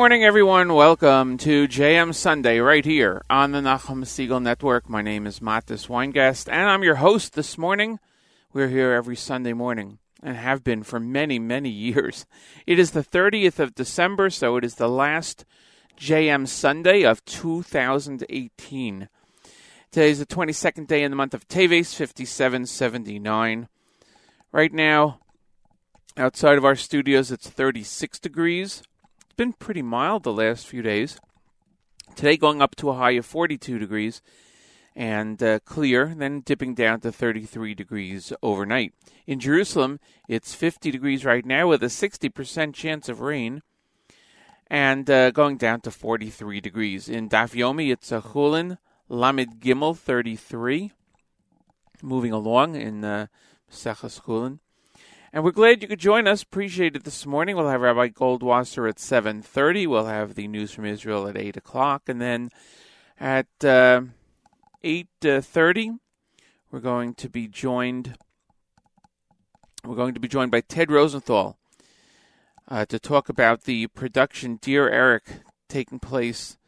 morning, everyone. Welcome to JM Sunday right here on the Nachum Segal Network. My name is Matis Weingast, and I'm your host this morning. We're here every Sunday morning and have been for many, many years. It is the 30th of December, so it is the last JM Sunday of 2018. Today is the 22nd day in the month of Teves, 5779. Right now, outside of our studios, it's 36 degrees been pretty mild the last few days. Today going up to a high of 42 degrees and uh, clear, then dipping down to 33 degrees overnight. In Jerusalem, it's 50 degrees right now with a 60% chance of rain and uh, going down to 43 degrees. In Dafyomi, it's a Chulin Lamed Gimel 33. Moving along in uh, Sechas Chulin. And we're glad you could join us. Appreciate it this morning. We'll have Rabbi Goldwasser at 7.30. We'll have the news from Israel at 8 o'clock. And then at uh, 8.30, we're going to be joined... We're going to be joined by Ted Rosenthal uh, to talk about the production Dear Eric taking place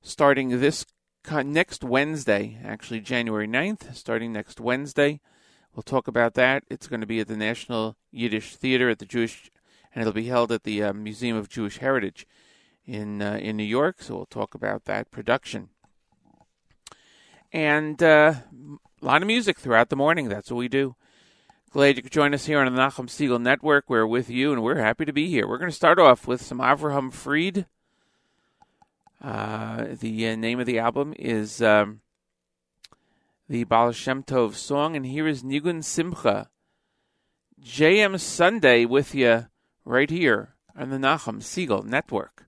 starting this next Wednesday, actually January 9th, starting next Wednesday. We'll talk about that. It's going to be at the National Yiddish Theater at the Jewish, and it'll be held at the uh, Museum of Jewish Heritage in uh, in New York. So we'll talk about that production. And uh, a lot of music throughout the morning. That's what we do. Glad you could join us here on the Nachum Segal Network. We're with you, and we're happy to be here. We're going to start off with some Avraham Fried. Uh, the uh, name of the album is. Um, the Baal Shem Tov song, and here is Nigun Simcha. JM Sunday with you right here on the Nachum Segal Network.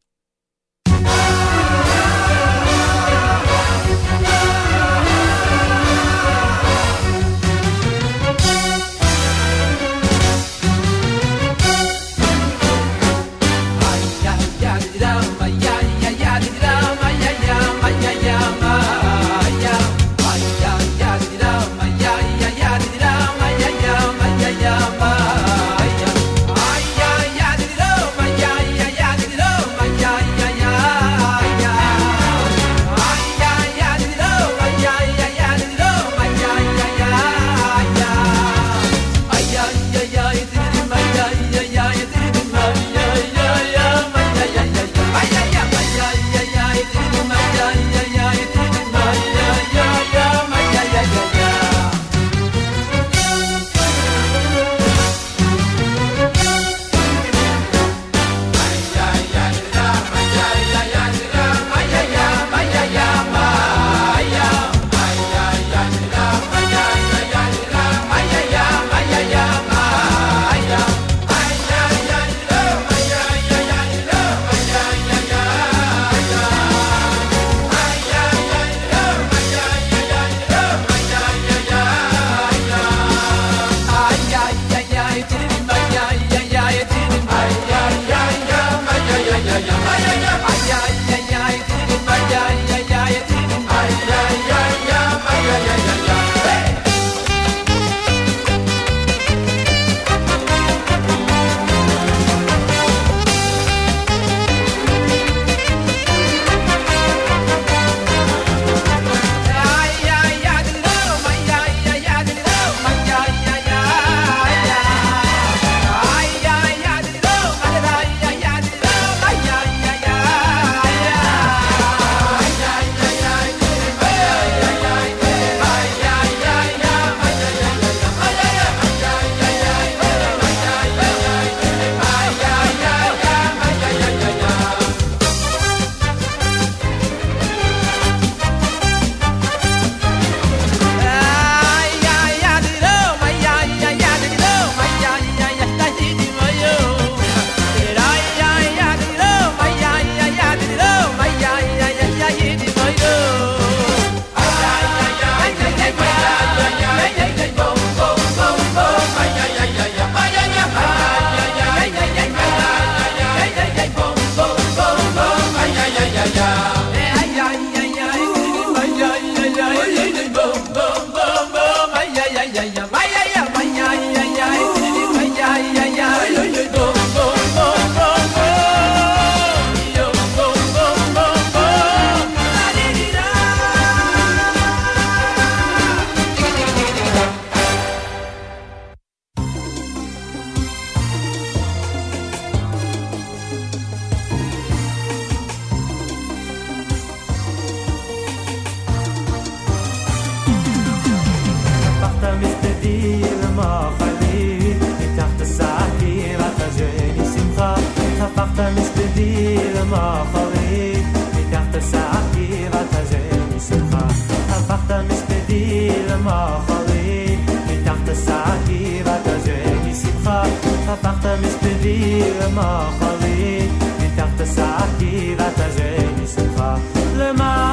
demain.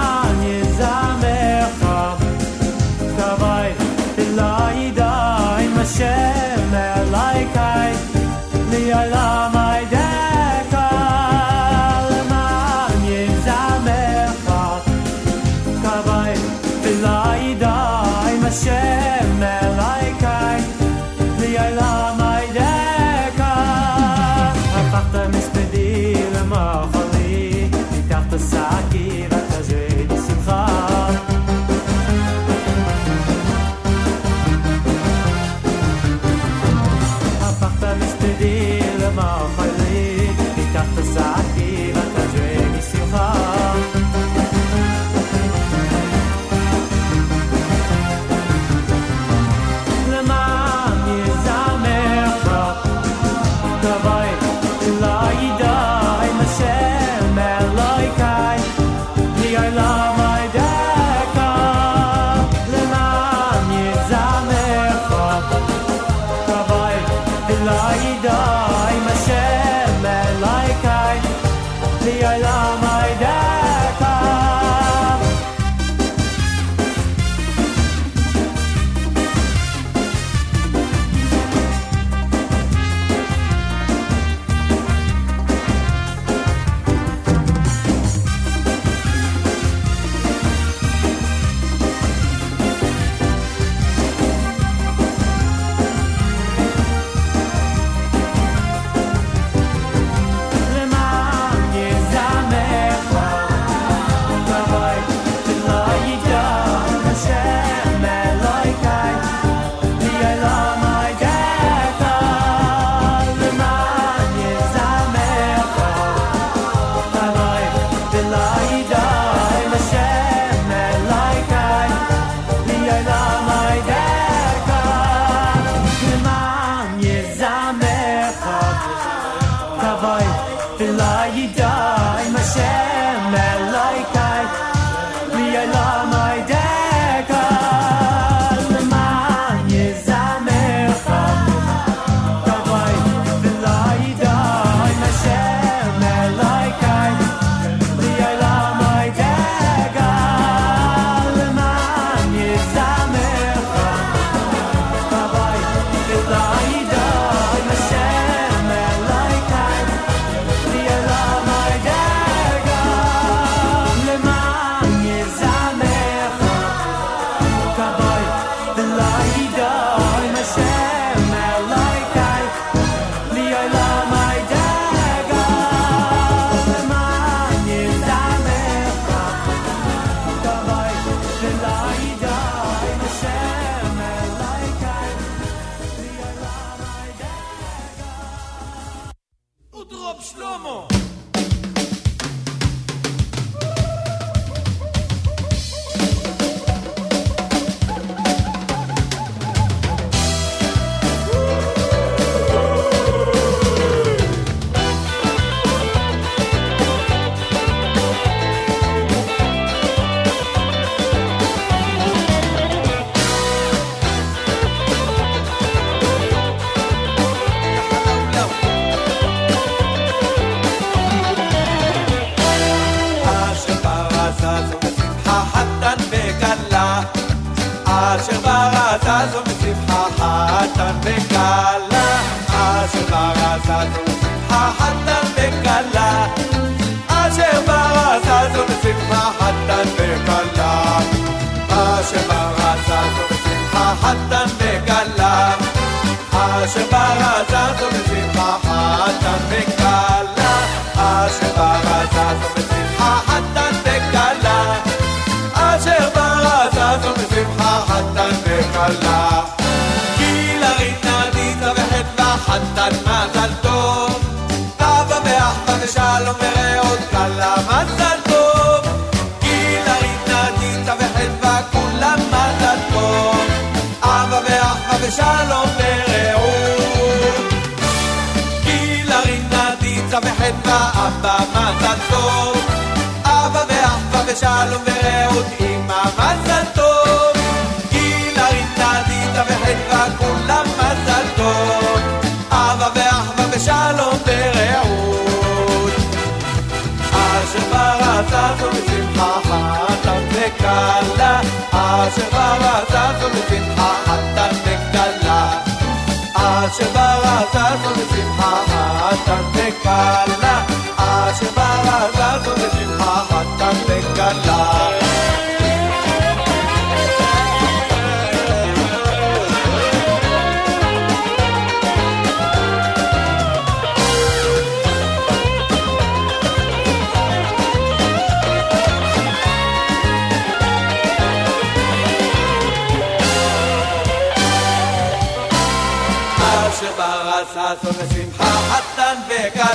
אשר ברצה זו בשמחה חתן וכלה, אשר ברצה זו בשמחה חתן וכלה, אשר ברצה זו בשמחה חתן וכלה, אשר ברצה זו בשמחה חתן וכלה, אשר ברצה זו בשמחה חתן حتى نخلا كيلا غينا ديتا وحدنا حتى مازل טוב אבא ואחבא ושלום ורעות כלה מזל טוב. גילה רינה דיתה וחדווה כולם מזל טוב. אבא ואחבא ושלום ורעות. גילה רינה דיתה וחדווה אבא מזל טוב. אבא ואחבא ושלום ורעות אשר ברא זזו משמחה חתן וכלה. אשר ברא זזו משמחה חתן וכלה. אשר ברא זזו משמחה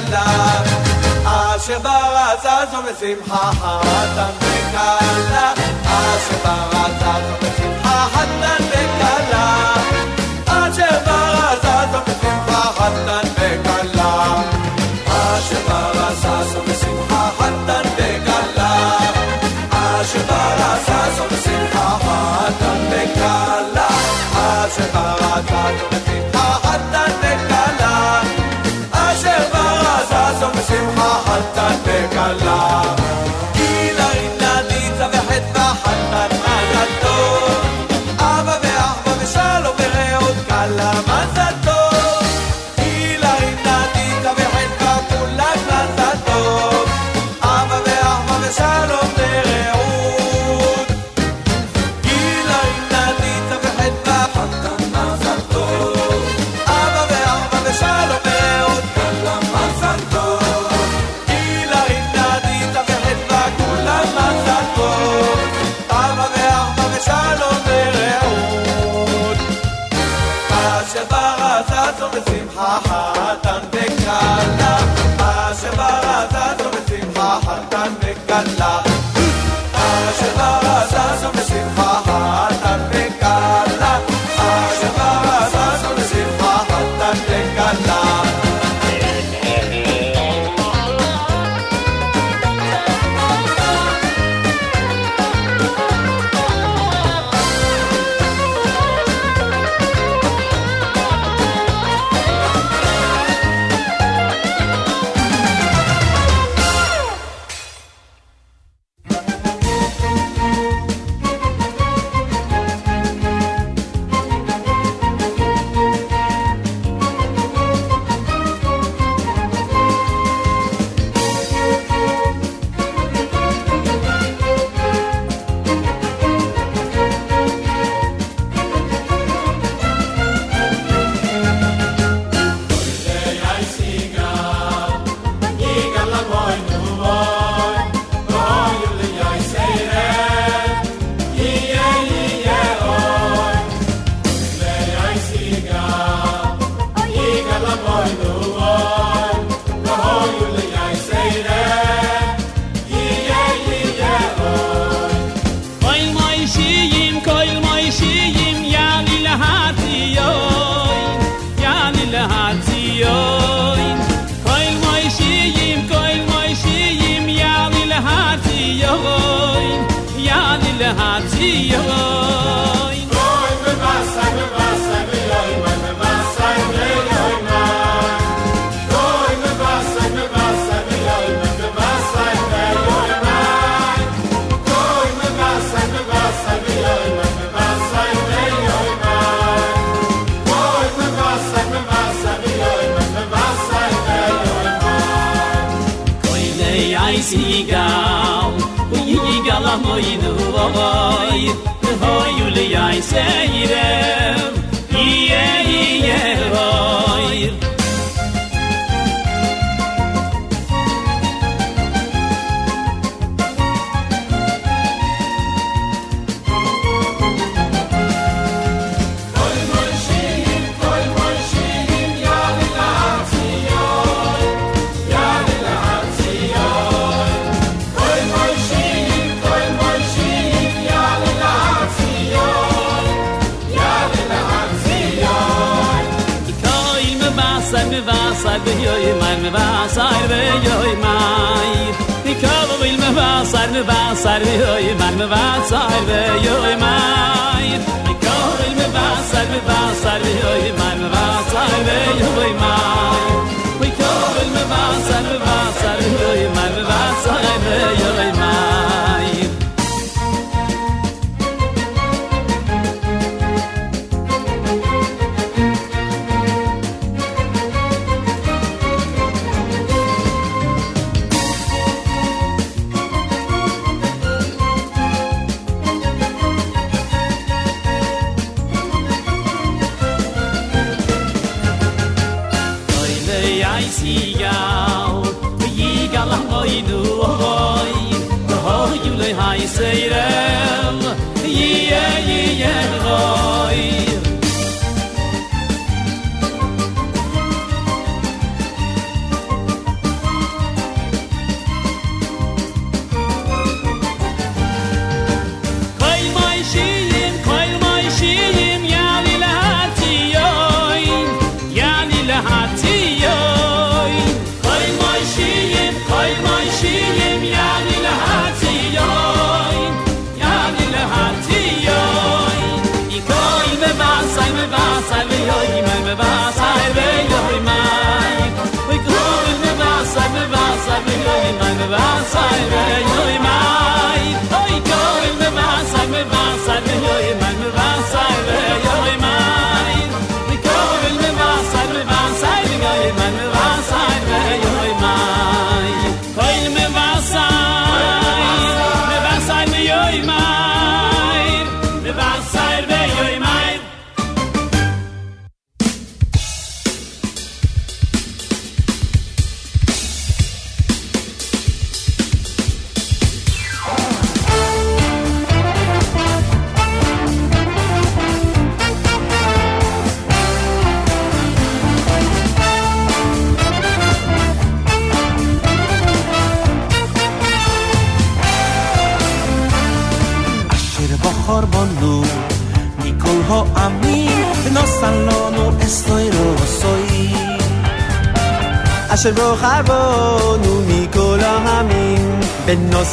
ילדה אשר ברצה זו בשמחה חתן וכלה אשר ברצה זו בשמחה חתן וכלה אשר ברצה זו בשמחה חתן וכלה אשר ברצה זו בשמחה חתן וכלה אשר ברצה זו בשמחה חתן וכלה אשר ברצה זו cántate calado.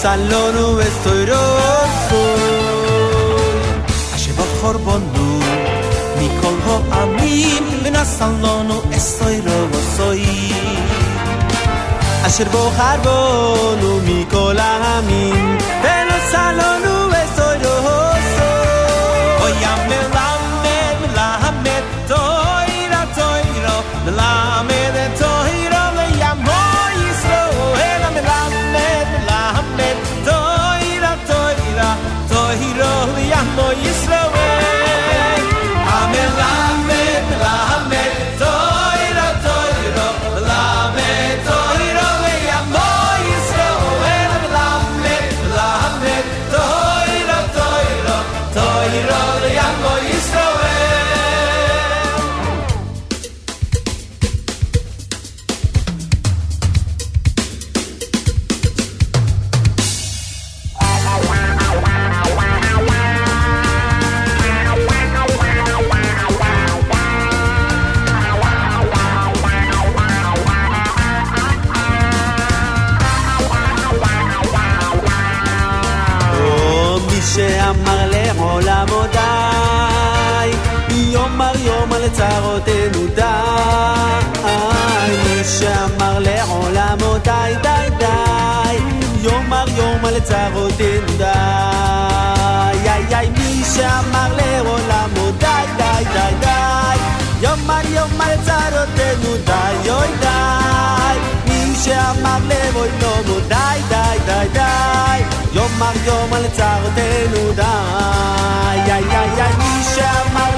salonu estoy rosso Aşeba korbonu mi kolho amim Bina salonu estoy rossoi Asher bo harbonu mi kol amim יאמר לבוי לא נומו די די די די. יאמר יום על צרותינו די יא יא יא מי שאמר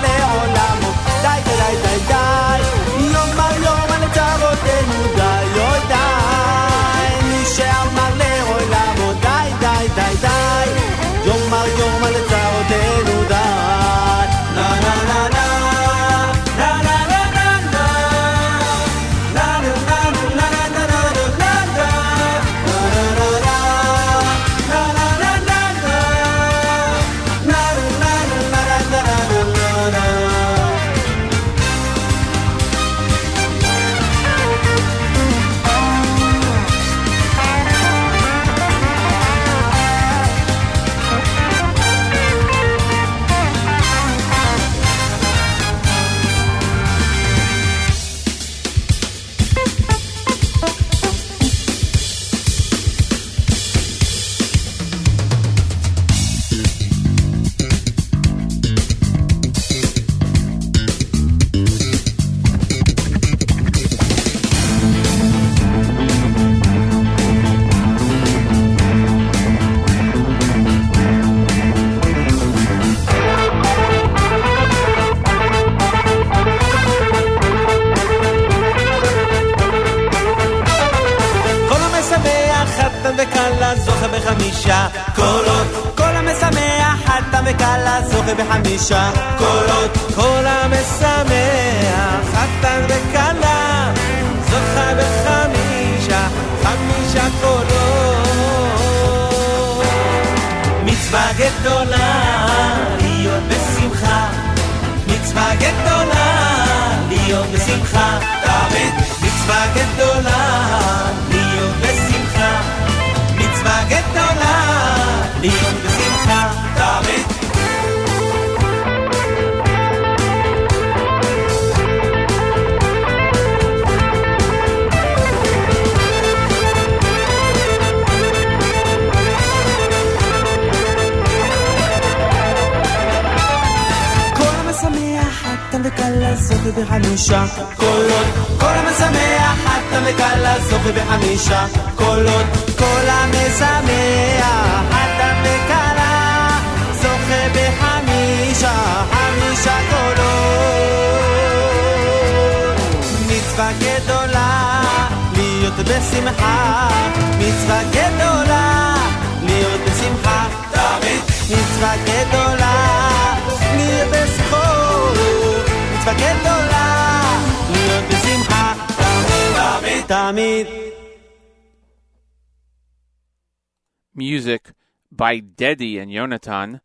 Dedi and Yonatan.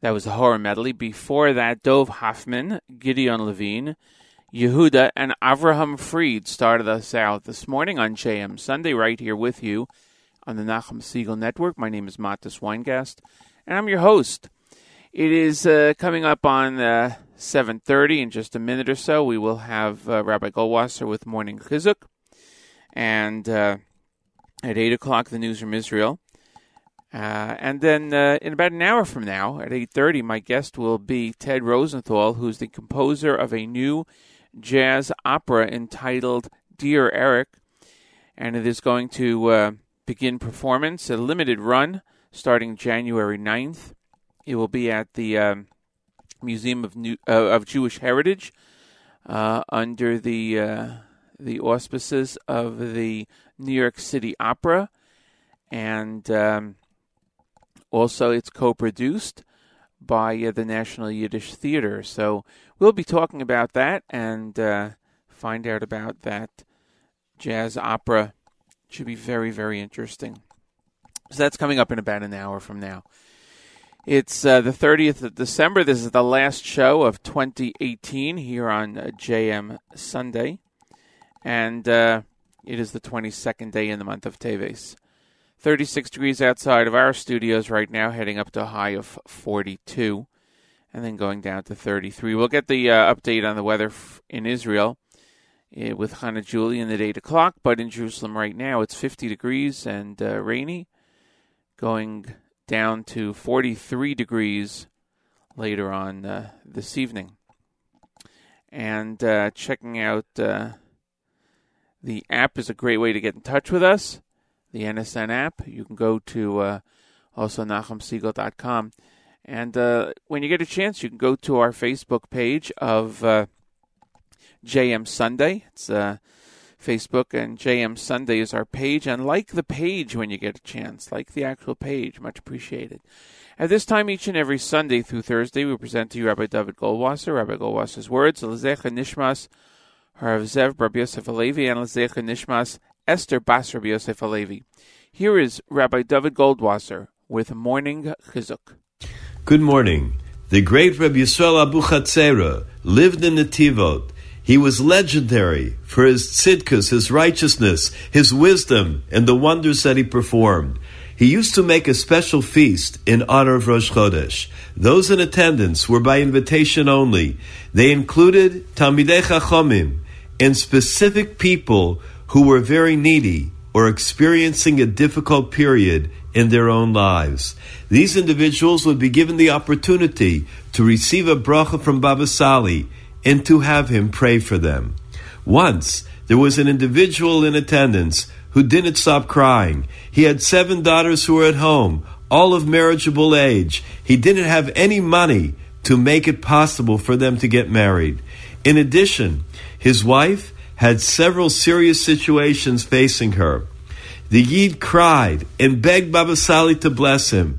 That was a hora medley. Before that, Dove Hoffman, Gideon Levine, Yehuda, and Avraham Fried started us out this morning on JM Sunday, right here with you on the Nachum Segal Network. My name is Matis Weingast, and I'm your host. It is uh, coming up on uh, 7.30 in just a minute or so. We will have uh, Rabbi Goldwasser with Morning Chizuk. And uh, at 8 o'clock, the news from Israel. Uh, and then uh, in about an hour from now, at 8.30, my guest will be Ted Rosenthal, who's the composer of a new jazz opera entitled Dear Eric. And it is going to uh, begin performance, a limited run, starting January 9th. It will be at the um, Museum of, New, uh, of Jewish Heritage uh, under the, uh, the auspices of the New York City Opera. And... Um, also, it's co produced by uh, the National Yiddish Theater. So we'll be talking about that and uh, find out about that jazz opera. Should be very, very interesting. So that's coming up in about an hour from now. It's uh, the 30th of December. This is the last show of 2018 here on uh, JM Sunday. And uh, it is the 22nd day in the month of Teves. 36 degrees outside of our studios right now, heading up to a high of 42, and then going down to 33. We'll get the uh, update on the weather f- in Israel uh, with Hannah Julian at 8 o'clock, but in Jerusalem right now it's 50 degrees and uh, rainy, going down to 43 degrees later on uh, this evening. And uh, checking out uh, the app is a great way to get in touch with us the NSN app. You can go to uh, also NachumSegal.com. And uh, when you get a chance, you can go to our Facebook page of uh, JM Sunday. It's uh, Facebook, and JM Sunday is our page. And like the page when you get a chance, like the actual page. Much appreciated. At this time, each and every Sunday through Thursday, we present to you Rabbi David Goldwasser, Rabbi Goldwasser's words, Lezecha Nishmas, Harav Zev, Rabbi Yosef Alevi, and Lezecha Nishmas, Esther Bas Rabbi Yosef Alevi. Here is Rabbi David Goldwasser with Morning Chizuk. Good morning. The great Rabbi Yisrael Abu Chatzera lived in Netivot. He was legendary for his tzidkus, his righteousness, his wisdom, and the wonders that he performed. He used to make a special feast in honor of Rosh Chodesh. Those in attendance were by invitation only. They included Talmidei Chachomim and specific people who were very needy or experiencing a difficult period in their own lives. These individuals would be given the opportunity to receive a bracha from Baba Sali and to have him pray for them. Once, there was an individual in attendance who didn't stop crying. He had seven daughters who were at home, all of marriageable age. He didn't have any money to make it possible for them to get married. In addition, his wife had several serious situations facing her. The Yid cried and begged Baba Sali to bless him.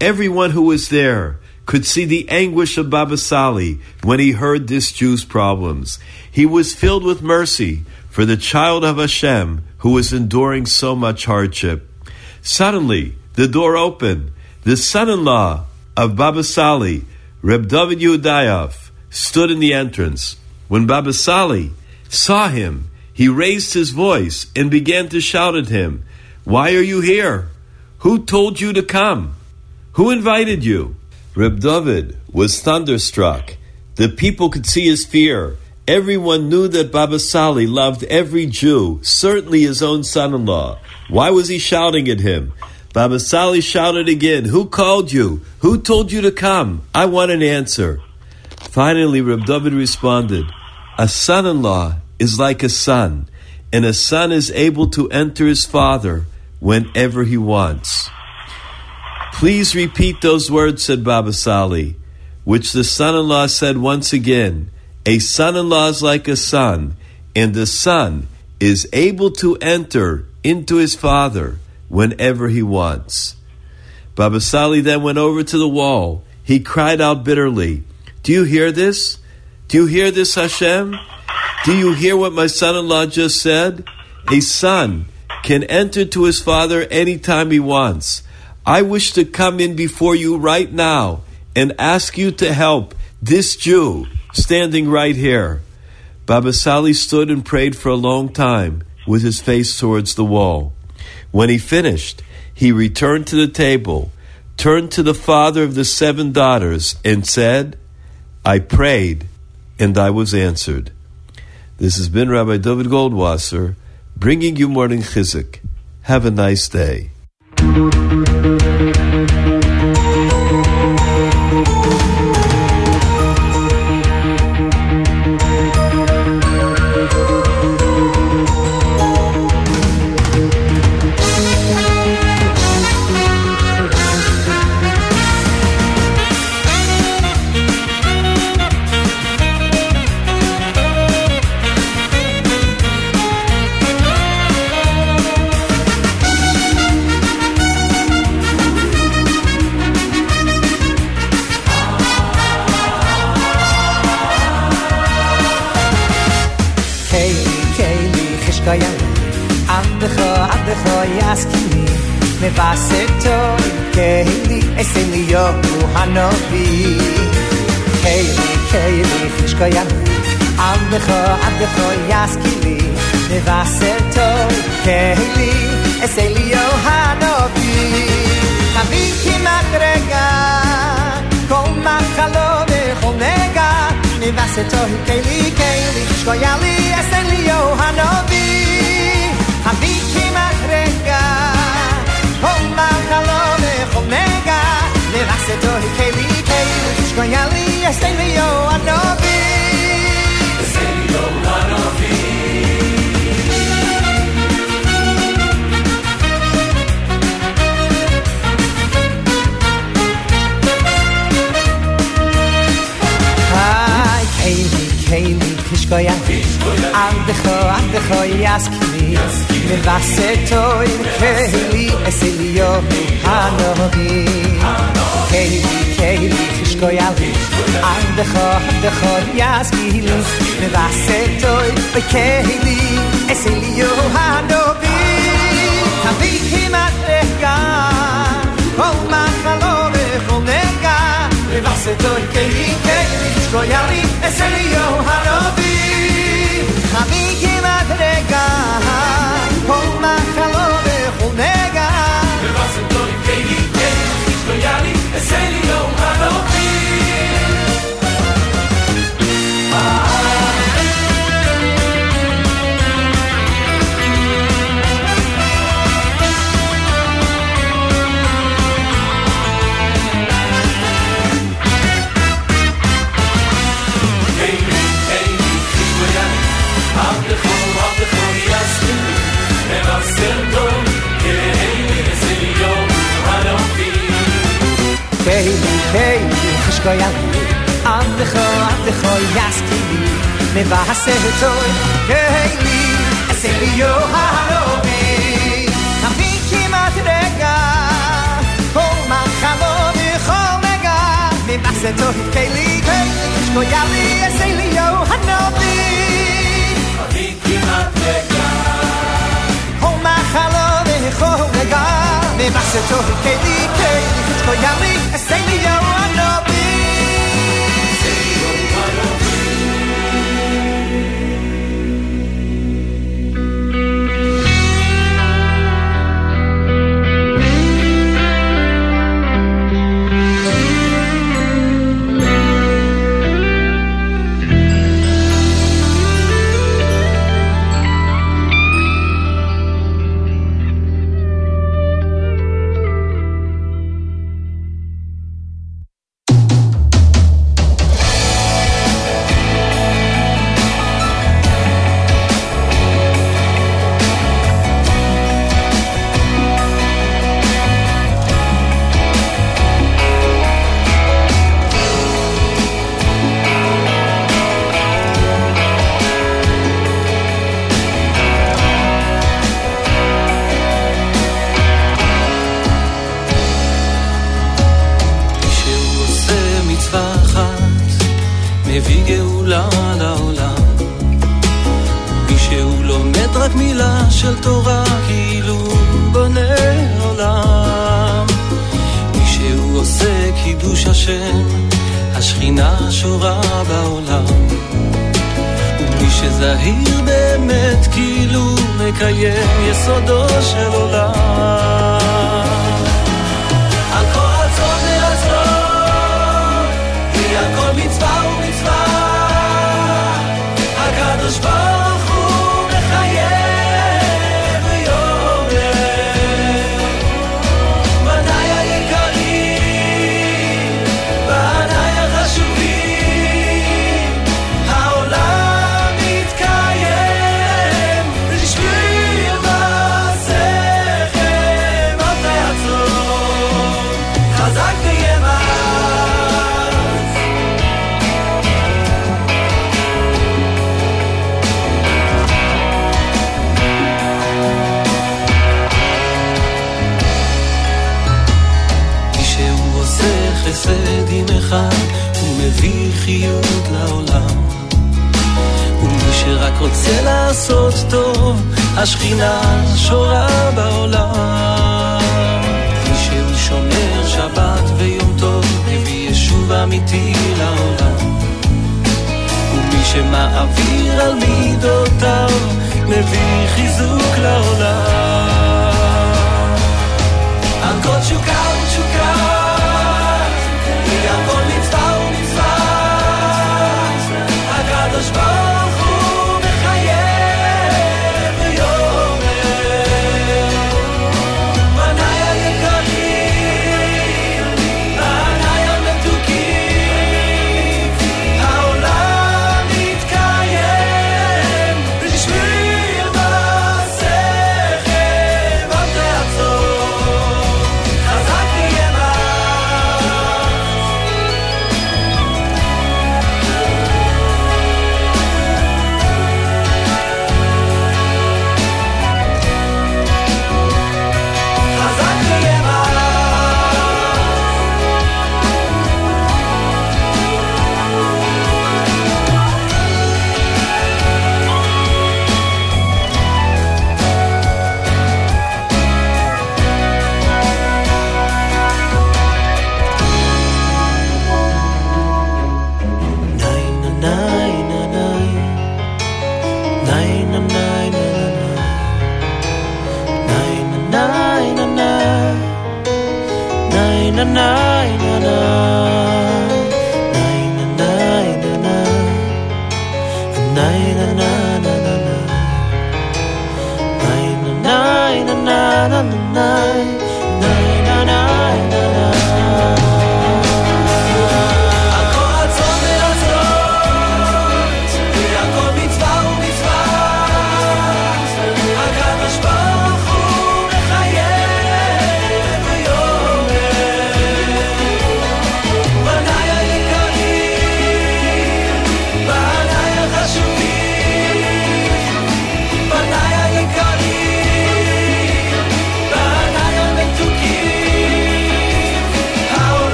Everyone who was there could see the anguish of Baba Sali when he heard this Jew's problems. He was filled with mercy for the child of Hashem who was enduring so much hardship. Suddenly, the door opened. The son-in-law of Baba Sali, Reb David Yehudayev, stood in the entrance. When Baba Sali saw him, he raised his voice and began to shout at him, Why are you here? Who told you to come? Who invited you? Reb David was thunderstruck. The people could see his fear. Everyone knew that Baba Sali loved every Jew, certainly his own son in law. Why was he shouting at him? Baba Sali shouted again, Who called you? Who told you to come? I want an answer. Finally, Reb David responded, A son in law is like a son, and a son is able to enter his father whenever he wants. Please repeat those words, said Baba Sali, which the son in law said once again. A son in law is like a son, and the son is able to enter into his father whenever he wants. Baba Sali then went over to the wall. He cried out bitterly, Do you hear this? Do you hear this, Hashem? Do you hear what my son in law just said? A son can enter to his father anytime he wants. I wish to come in before you right now and ask you to help this Jew standing right here. Baba Sali stood and prayed for a long time with his face towards the wall. When he finished, he returned to the table, turned to the father of the seven daughters, and said, I prayed and I was answered. This has been Rabbi David Goldwasser bringing you morning chizuk. Have a nice day.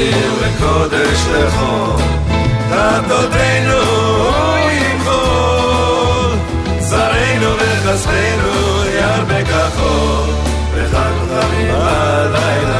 נדיר לקודש לחור, תעתותינו עם חול, זרענו וחסדנו ירבה כחול, וחג חמים בלילה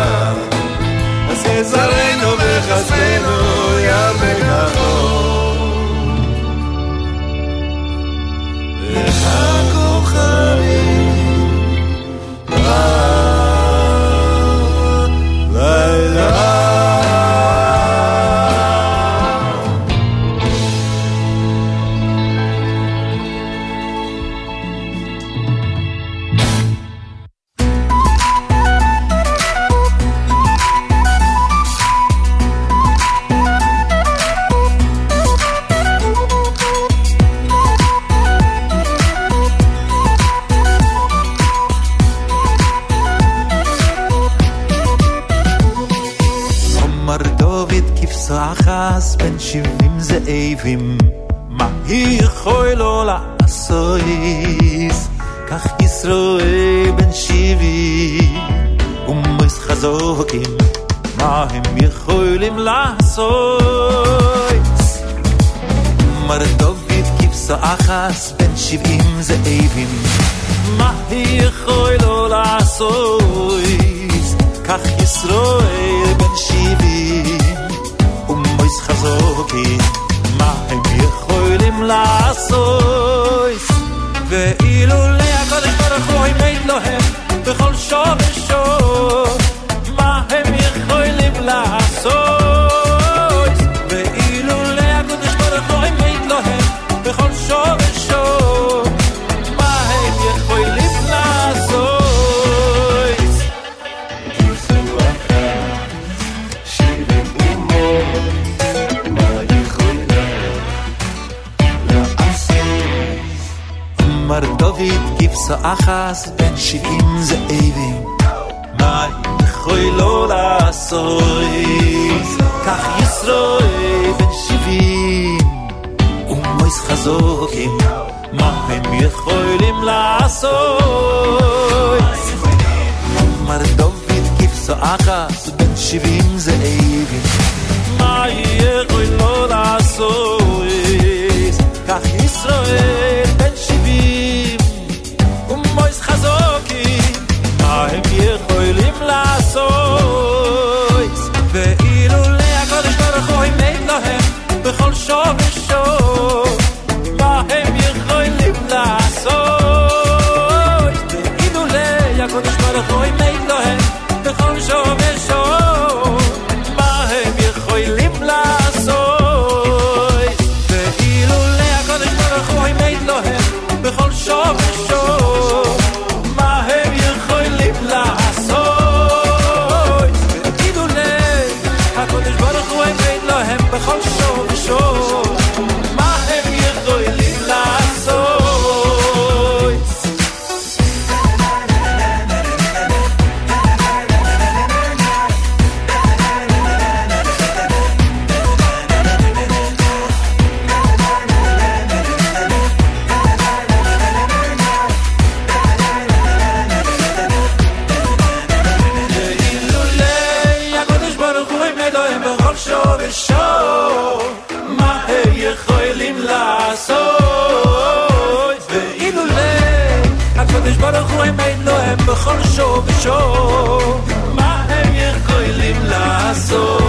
בכל שוב ושוב מה הם יכולים לעשות?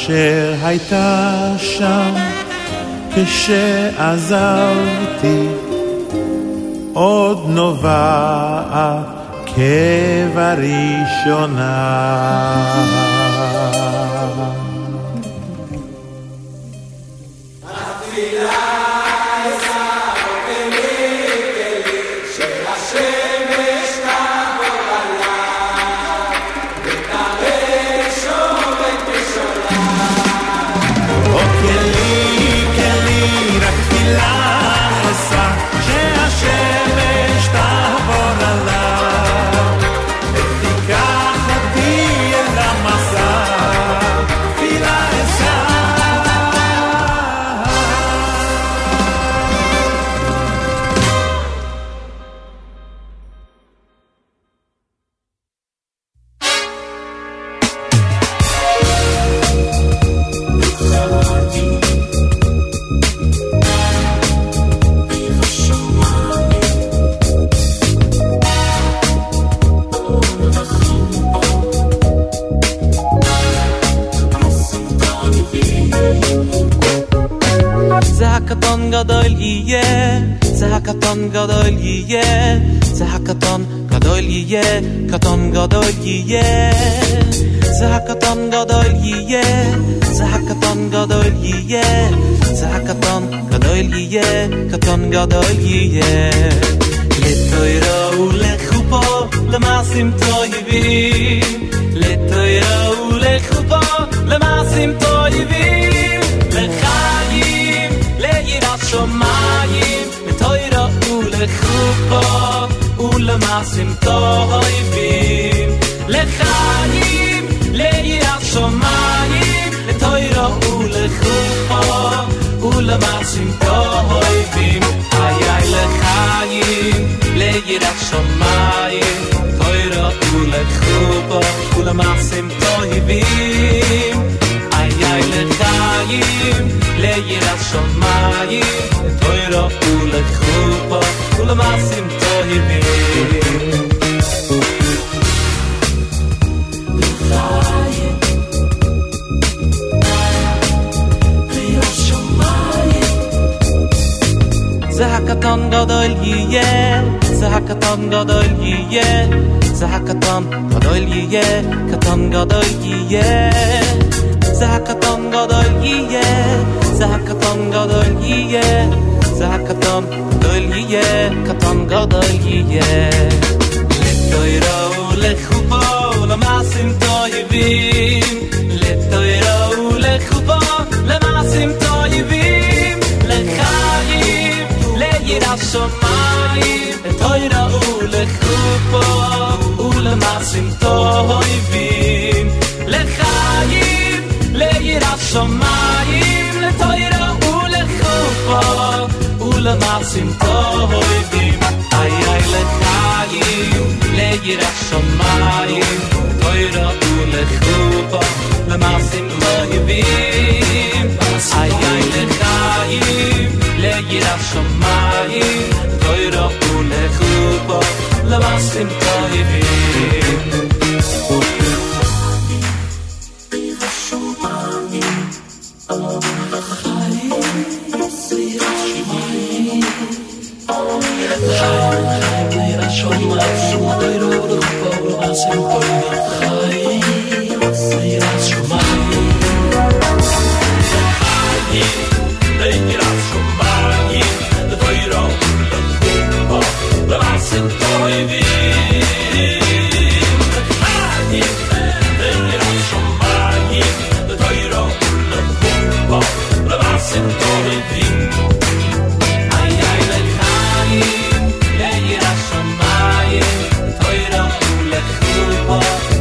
אשר הייתה שם כשעזבתי, עוד נובעת כבראשונה.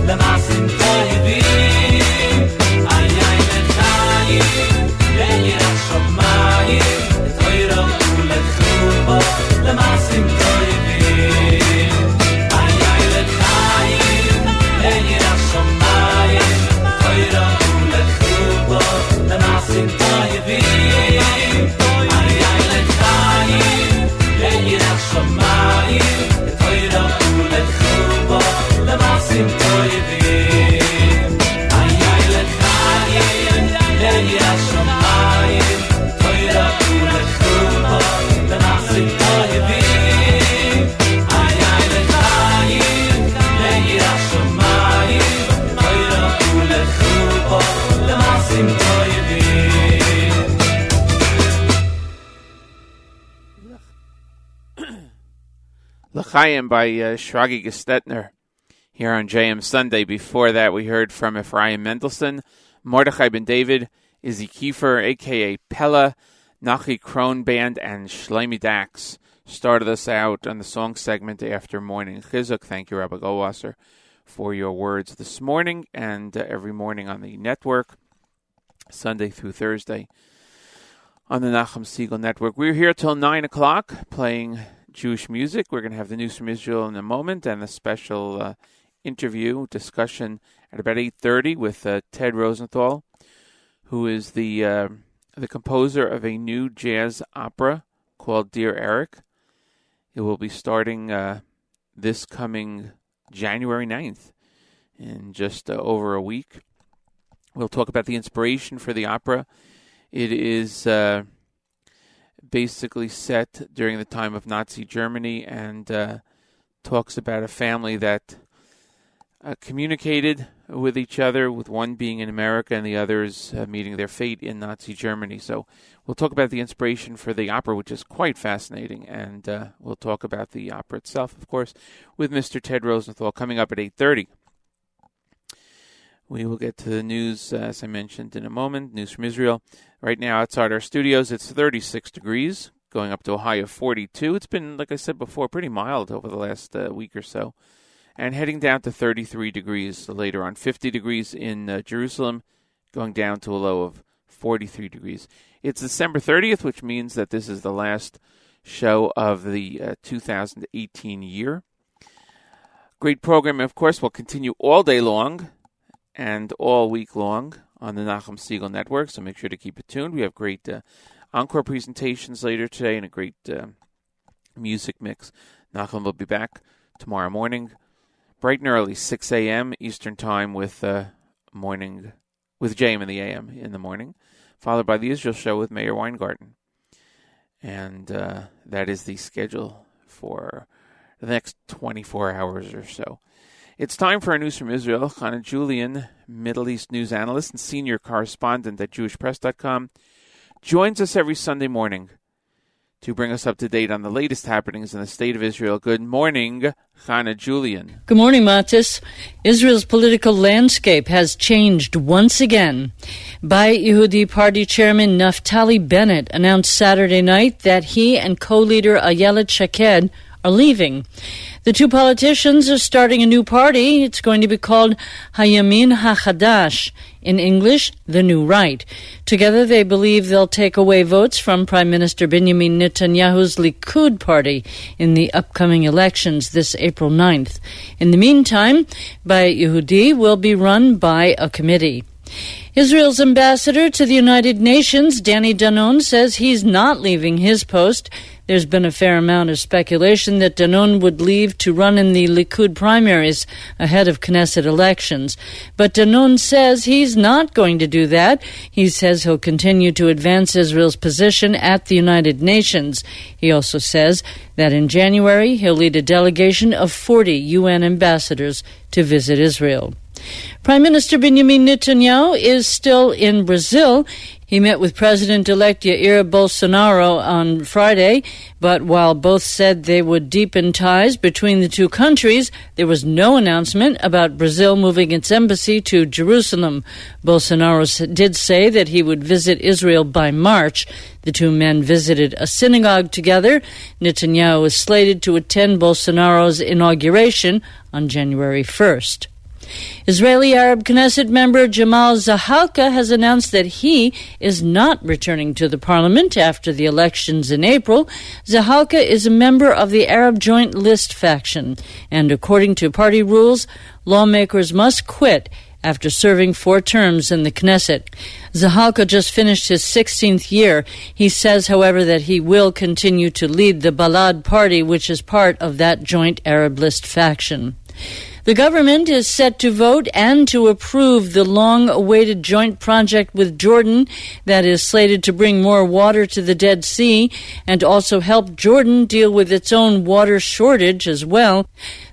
la más intensa. L'chaim by uh, Shragi Gestetner here on JM Sunday. Before that, we heard from Ephraim Mendelssohn, Mordechai Ben David, Izzy Kiefer, aka Pella, Nachi Kron Band, and Shlomi Dax started us out on the song segment after morning chizuk. Thank you, Rabbi Goldwasser, for your words this morning and uh, every morning on the network, Sunday through Thursday on the Nachum Segal Network. We're here till 9 o'clock playing Jewish music. We're going to have the news from Israel in a moment and a special uh, interview discussion at about 8.30 with uh, Ted Rosenthal, who is the, uh, the composer of a new jazz opera called Dear Eric. It will be starting uh, this coming January 9th in just uh, over a week. We'll talk about the inspiration for the opera. It is uh, basically set during the time of Nazi Germany and uh, talks about a family that uh, communicated with each other, with one being in America and the others uh, meeting their fate in Nazi Germany. So we'll talk about the inspiration for the opera, which is quite fascinating, and uh, we'll talk about the opera itself, of course, with Mr. Ted Rosenthal coming up at 8.30. We will get to the news, as I mentioned, in a moment. News from Israel. Right now, outside our studios, it's 36 degrees, going up to a high of 42. It's been, like I said before, pretty mild over the last uh, week or so. And heading down to 33 degrees later on. 50 degrees in uh, Jerusalem, going down to a low of 43 degrees. It's December 30th, which means that this is the last show of the uh, 2018 year. Great program, of course, will continue all day long and all week long on the Nachum Segal Network, so make sure to keep it tuned. We have great uh, encore presentations later today and a great uh, music mix. Nachum will be back tomorrow morning, bright and early, 6 a.m. Eastern Time with uh, morning with JM in the AM in the morning, followed by the Israel Show with Meir Weingarten. And uh, that is the schedule for the next 24 hours or so. It's time for our news from Israel. Chana Julian, Middle East news analyst and senior correspondent at JewishPress.com, joins us every Sunday morning to bring us up to date on the latest happenings in the state of Israel. Good morning, Chana Julian. Good morning, Matis. Israel's political landscape has changed once again. Bayit Yehudi Party Chairman Naftali Bennett announced Saturday night that he and co-leader Ayelet Shaked are leaving. The two politicians are starting a new party. It's going to be called Hayamin HaChadash, in English, the New Right. Together, they believe they'll take away votes from Prime Minister Benjamin Netanyahu's Likud party in the upcoming elections this April 9th. In the meantime, Bayit Yehudi will be run by a committee. Israel's ambassador to the United Nations, Danny Danon, says he's not leaving his post. There's been a fair amount of speculation that Danon would leave to run in the Likud primaries ahead of Knesset elections. But Danon says he's not going to do that. He says he'll continue to advance Israel's position at the United Nations. He also says that in January he'll lead a delegation of 40 UN ambassadors to visit Israel. Prime Minister Benjamin Netanyahu is still in Brazil. He met with President elect Jair Bolsonaro on Friday, but while both said they would deepen ties between the two countries, there was no announcement about Brazil moving its embassy to Jerusalem. Bolsonaro did say that he would visit Israel by March. The two men visited a synagogue together. Netanyahu is slated to attend Bolsonaro's inauguration on January 1st. Israeli Arab Knesset member Jamal Zahalka has announced that he is not returning to the parliament after the elections in April. Zahalka is a member of the Arab Joint List faction, and according to party rules, lawmakers must quit after serving four terms in the Knesset. Zahalka just finished his 16th year. He says, however, that he will continue to lead the Balad party, which is part of that joint Arab list faction. The government is set to vote and to approve the long awaited joint project with Jordan that is slated to bring more water to the Dead Sea and also help Jordan deal with its own water shortage as well.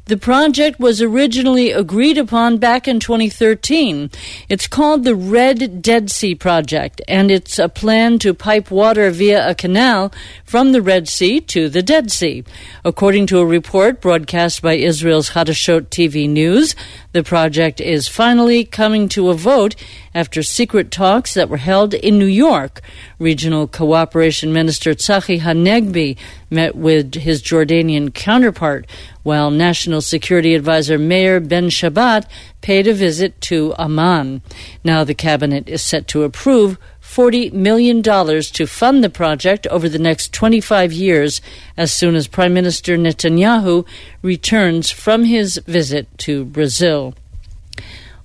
The project was originally agreed upon back in 2013. It's called the Red Dead Sea Project, and it's a plan to pipe water via a canal from the Red Sea to the Dead Sea. According to a report broadcast by Israel's Hadashot TV News, the project is finally coming to a vote after secret talks that were held in New York. Regional Cooperation Minister Tzachi Hanegbi met with his Jordanian counterpart, while National Security Advisor Meir Ben Shabbat paid a visit to Amman. Now the cabinet is set to approve $40 million to fund the project over the next 25 years as soon as Prime Minister Netanyahu returns from his visit to Brazil.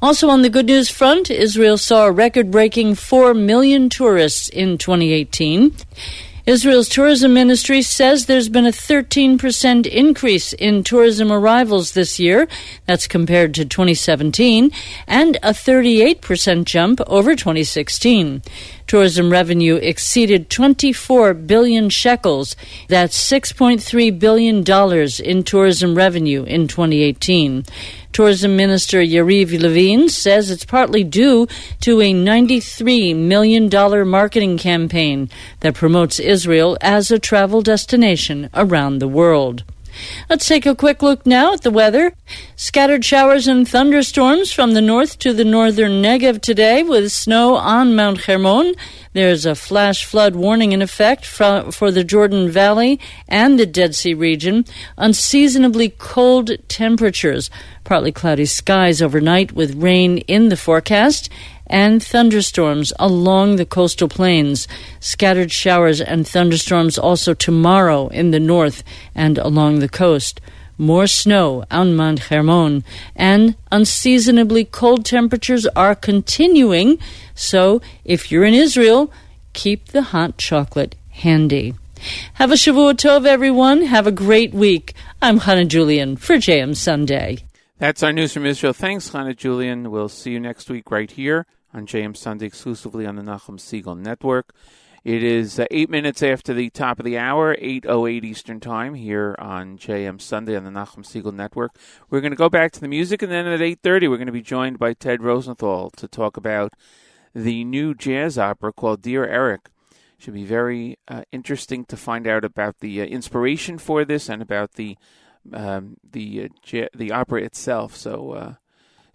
Also, on the good news front, Israel saw a record breaking 4 million tourists in 2018. Israel's tourism ministry says there's been a 13% increase in tourism arrivals this year. That's compared to 2017 and a 38% jump over 2016. Tourism revenue exceeded 24 billion shekels. That's $6.3 billion in tourism revenue in 2018. Tourism Minister Yariv Levin says it's partly due to a $93 million marketing campaign that promotes Israel as a travel destination around the world. Let's take a quick look now at the weather. Scattered showers and thunderstorms from the north to the northern Negev today with snow on Mount Hermon. There's a flash flood warning in effect for the Jordan Valley and the Dead Sea region. Unseasonably cold temperatures, partly cloudy skies overnight with rain in the forecast and thunderstorms along the coastal plains. Scattered showers and thunderstorms also tomorrow in the north and along the coast. More snow on Mount Hermon, and unseasonably cold temperatures are continuing. So, if you're in Israel, keep the hot chocolate handy. Have a Shavua Tov, everyone. Have a great week. I'm Hannah Julian for JM Sunday. That's our news from Israel. Thanks, Hannah Julian. We'll see you next week right here on JM Sunday, exclusively on the Nachum Segal Network. It is uh, eight minutes after the top of the hour, 8.08 Eastern Time, here on JM Sunday on the Nachum Segal Network. We're going to go back to the music, and then at 8.30 we're going to be joined by Ted Rosenthal to talk about the new jazz opera called Dear Eric. Should be very uh, interesting to find out about the uh, inspiration for this and about the um, the uh, the opera itself. So uh,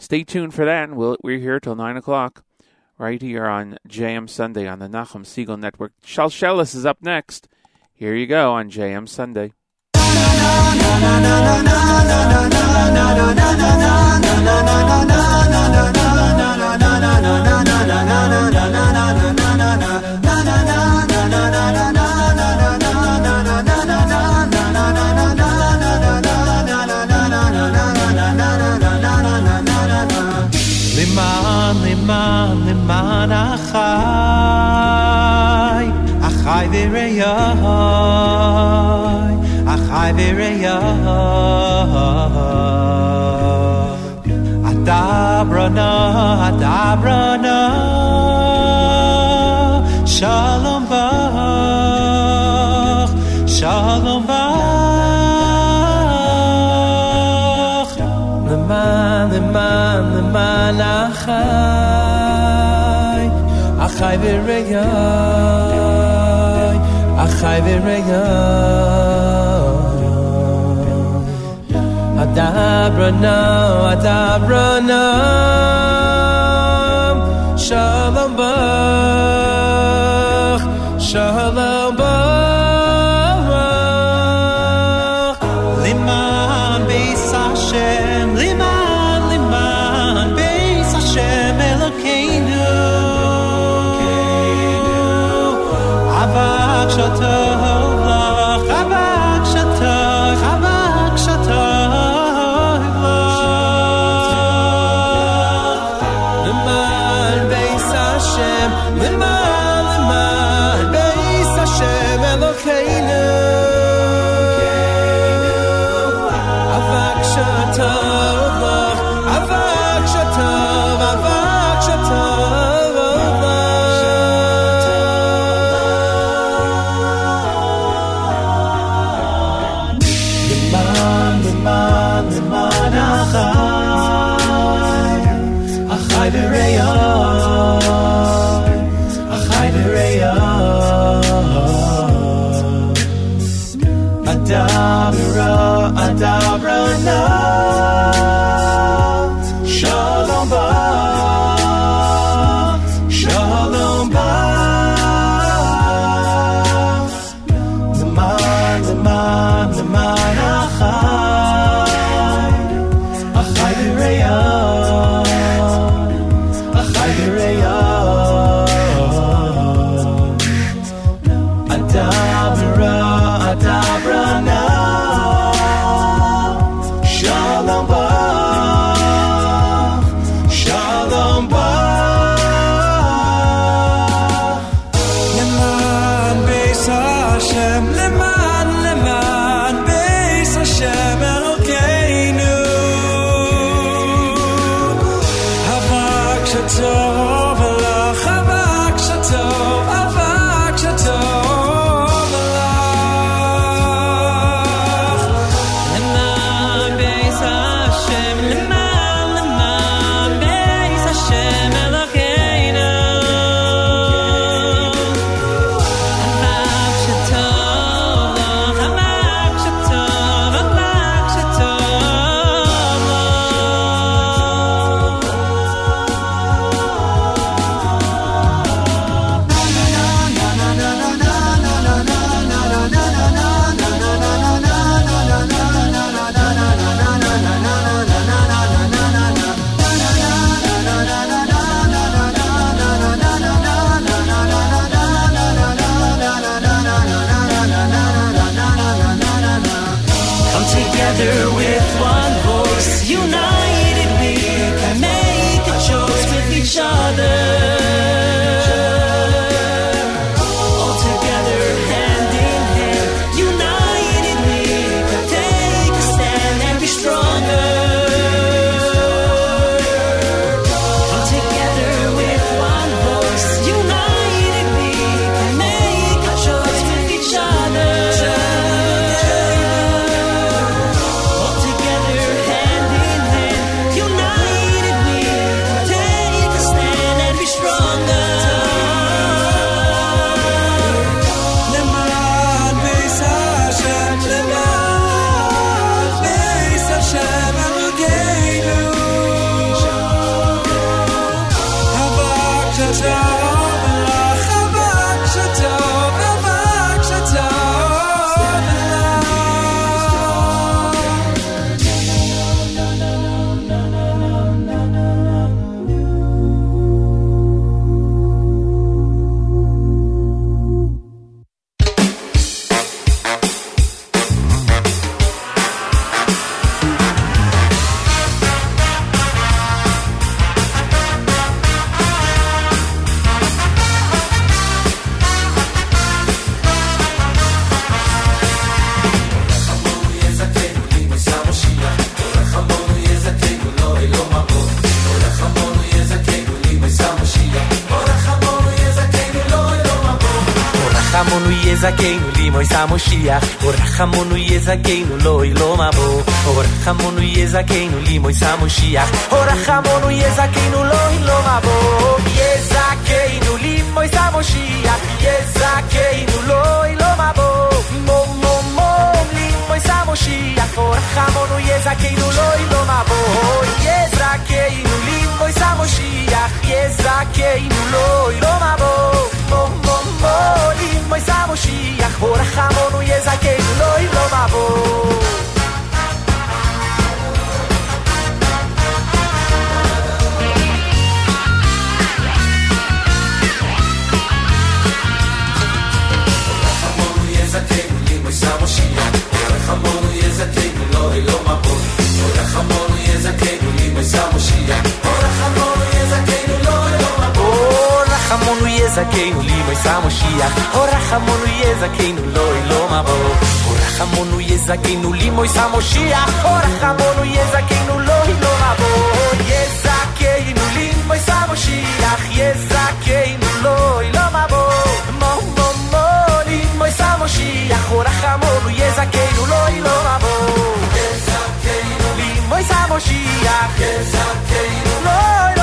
stay tuned for that, and we'll, we're here till nine o'clock, right here on JM Sunday on the Nachum Segal Network. Shalshelis is up next. Here you go on JM Sunday. v'reyai, achai v'reyai. Adabrana, adabrana, shalom bach, shalom bach. Leman, leman, leman, achai, achai v'reyai. Virayo Adabrana, Adabrana. Shalom Bach, Shalom. coxia יזכנו לימוי סמושיח, אורח המונו יזכנו לא אלו מבוא. אורח המונו יזכנו לימוי סמושיח, אורח המונו יזכנו לא אלו מבוא. יזכנו לימוי סמושיח, יזכנו לא אלו מבוא. מו מו מו לימוי סמושיח, אורח המונו יזכנו לא אלו מבוא. יזכנו לימוי סמושיח, יזכנו לא אלו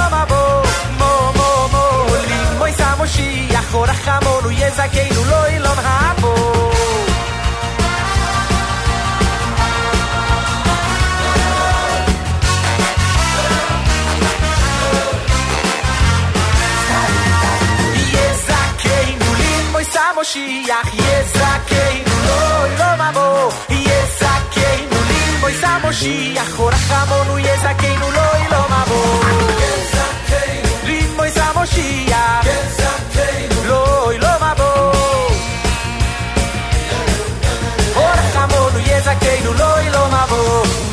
החמון הוא יזע כאילו לא אילון הבור משיח יזכנו לא לא מבוא יזכנו לי בואי סע משיח אורח המונו יזכנו לא לא מבוא יזכנו לי בואי סע משיח בינינו לא יהיה לא מבוא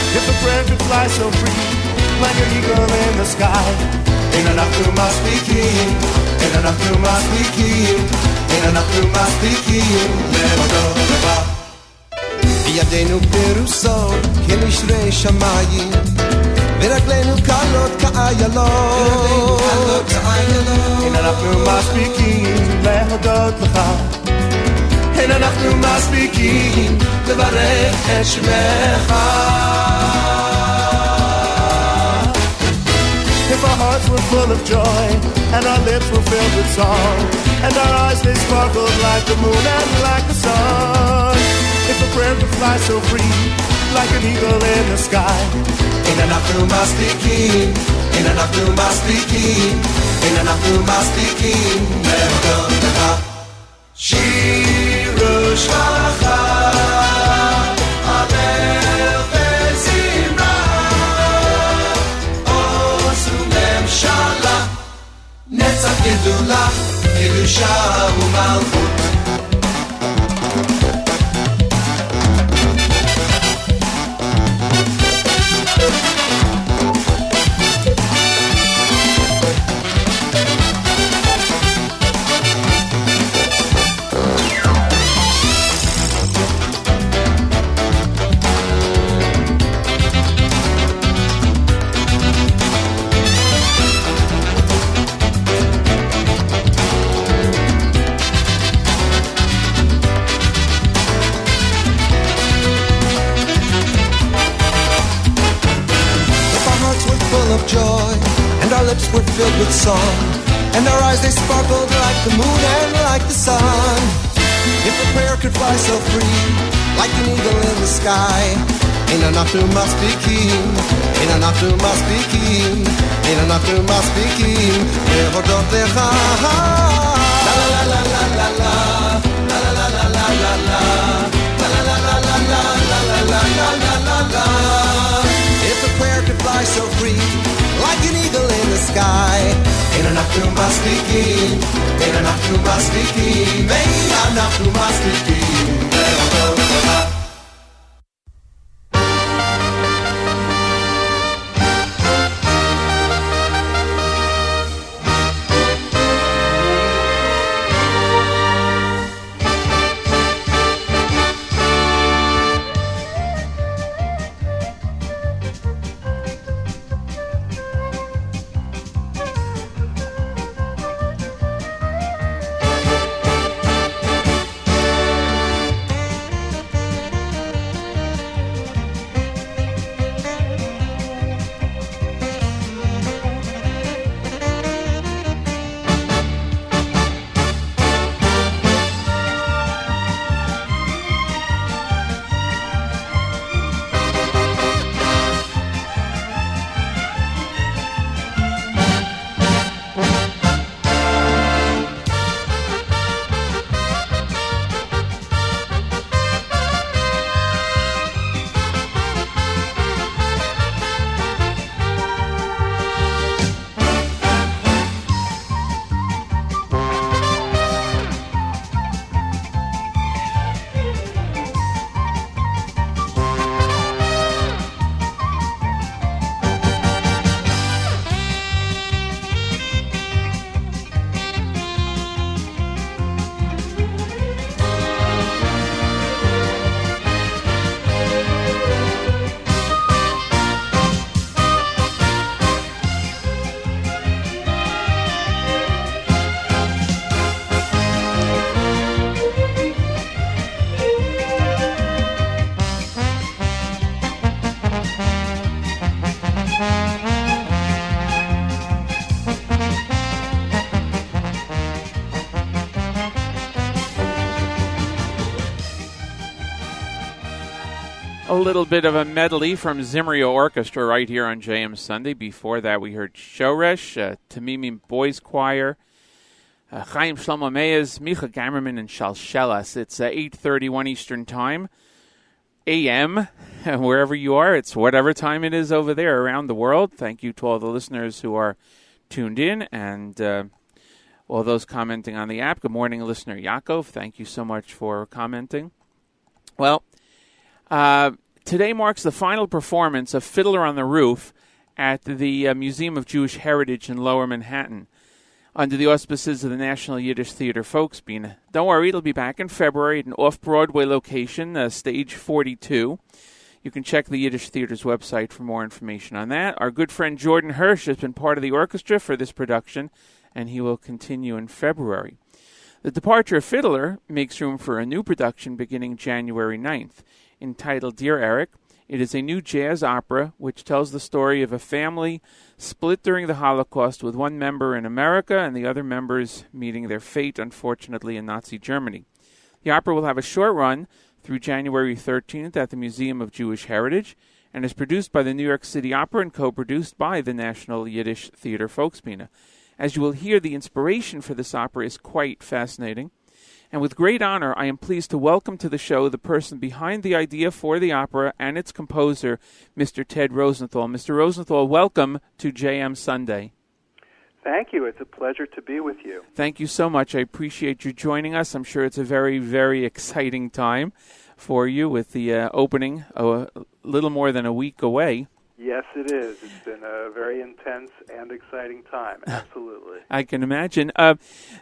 If a prayer could fly so free, like an eagle in the sky. In and out through my speaking, in and out through my speaking, in and out through my speaking. Never go never. ידינו פירוסו כמשרי שמיים ורגלינו קלות כאיילות הנה אנחנו מספיקים להודות לך הנה אנחנו מספיקים לברך את שמך hearts were full of joy, and our lips were filled with song, and our eyes they sparkled like the moon and like the sun. If a prayer could fly so free, like an eagle in the sky, in and out through my speaking, in and out through my speaking, in and out through my speaking, never come to stop. She rushed Netzach Gedula, Kedusha Umalchut were filled with song, and their eyes they sparkled like the moon and like the sun. If a prayer could fly so free, like an eagle in the sky, ain't enough to must be keen, ain't enough to must be keen, ain't enough to must be keen. La la, la la la la la. If a prayer could fly so free sky. Era Nakhtum Bastliki, Era Nakhtum Bastliki, Meira Nakhtum Bastliki, Meira little bit of a medley from Zimrio Orchestra right here on JM Sunday. Before that, we heard Shoresh, uh, Tamimi Boys Choir, uh, Chaim Shlomo Meyers, Micha Gamerman, and Shalshelas. It's uh, 8.31 Eastern Time, a.m., wherever you are. It's whatever time it is over there around the world. Thank you to all the listeners who are tuned in and uh, all those commenting on the app. Good morning, listener Yaakov. Thank you so much for commenting. Well, uh, today marks the final performance of Fiddler on the Roof at the uh, Museum of Jewish Heritage in Lower Manhattan under the auspices of the National Yiddish Theater Folksbiene. Don't worry, it'll be back in February at an off Broadway location, uh, stage 42. You can check the Yiddish Theater's website for more information on that. Our good friend Jordan Hirsch has been part of the orchestra for this production, and he will continue in February. The departure of Fiddler makes room for a new production beginning January 9th. Entitled Dear Eric, it is a new jazz opera which tells the story of a family split during the Holocaust with one member in America and the other members meeting their fate, unfortunately, in Nazi Germany. The opera will have a short run through January 13th at the Museum of Jewish Heritage and is produced by the New York City Opera and co produced by the National Yiddish Theater Folksbiene. As you will hear, the inspiration for this opera is quite fascinating. And with great honor, I am pleased to welcome to the show the person behind the idea for the opera and its composer, Mr. Ted Rosenthal. Mr. Rosenthal, welcome to JM Sunday. Thank you. It's a pleasure to be with you. Thank you so much. I appreciate you joining us. I'm sure it's a very, very exciting time for you with the uh, opening a little more than a week away. Yes, it is. It's been a very intense and exciting time. Absolutely. I can imagine. Uh,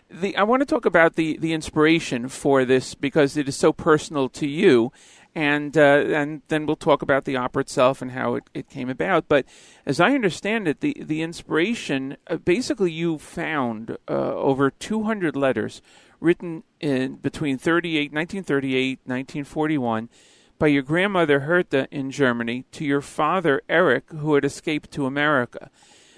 the I want to talk about the, the inspiration for this because it is so personal to you, and uh, and then we'll talk about the opera itself and how it, it came about. But as I understand it, the the inspiration uh, basically you found uh, over 200 letters written in between 38, 1938, 1941 by your grandmother Hertha in Germany to your father Eric, who had escaped to America.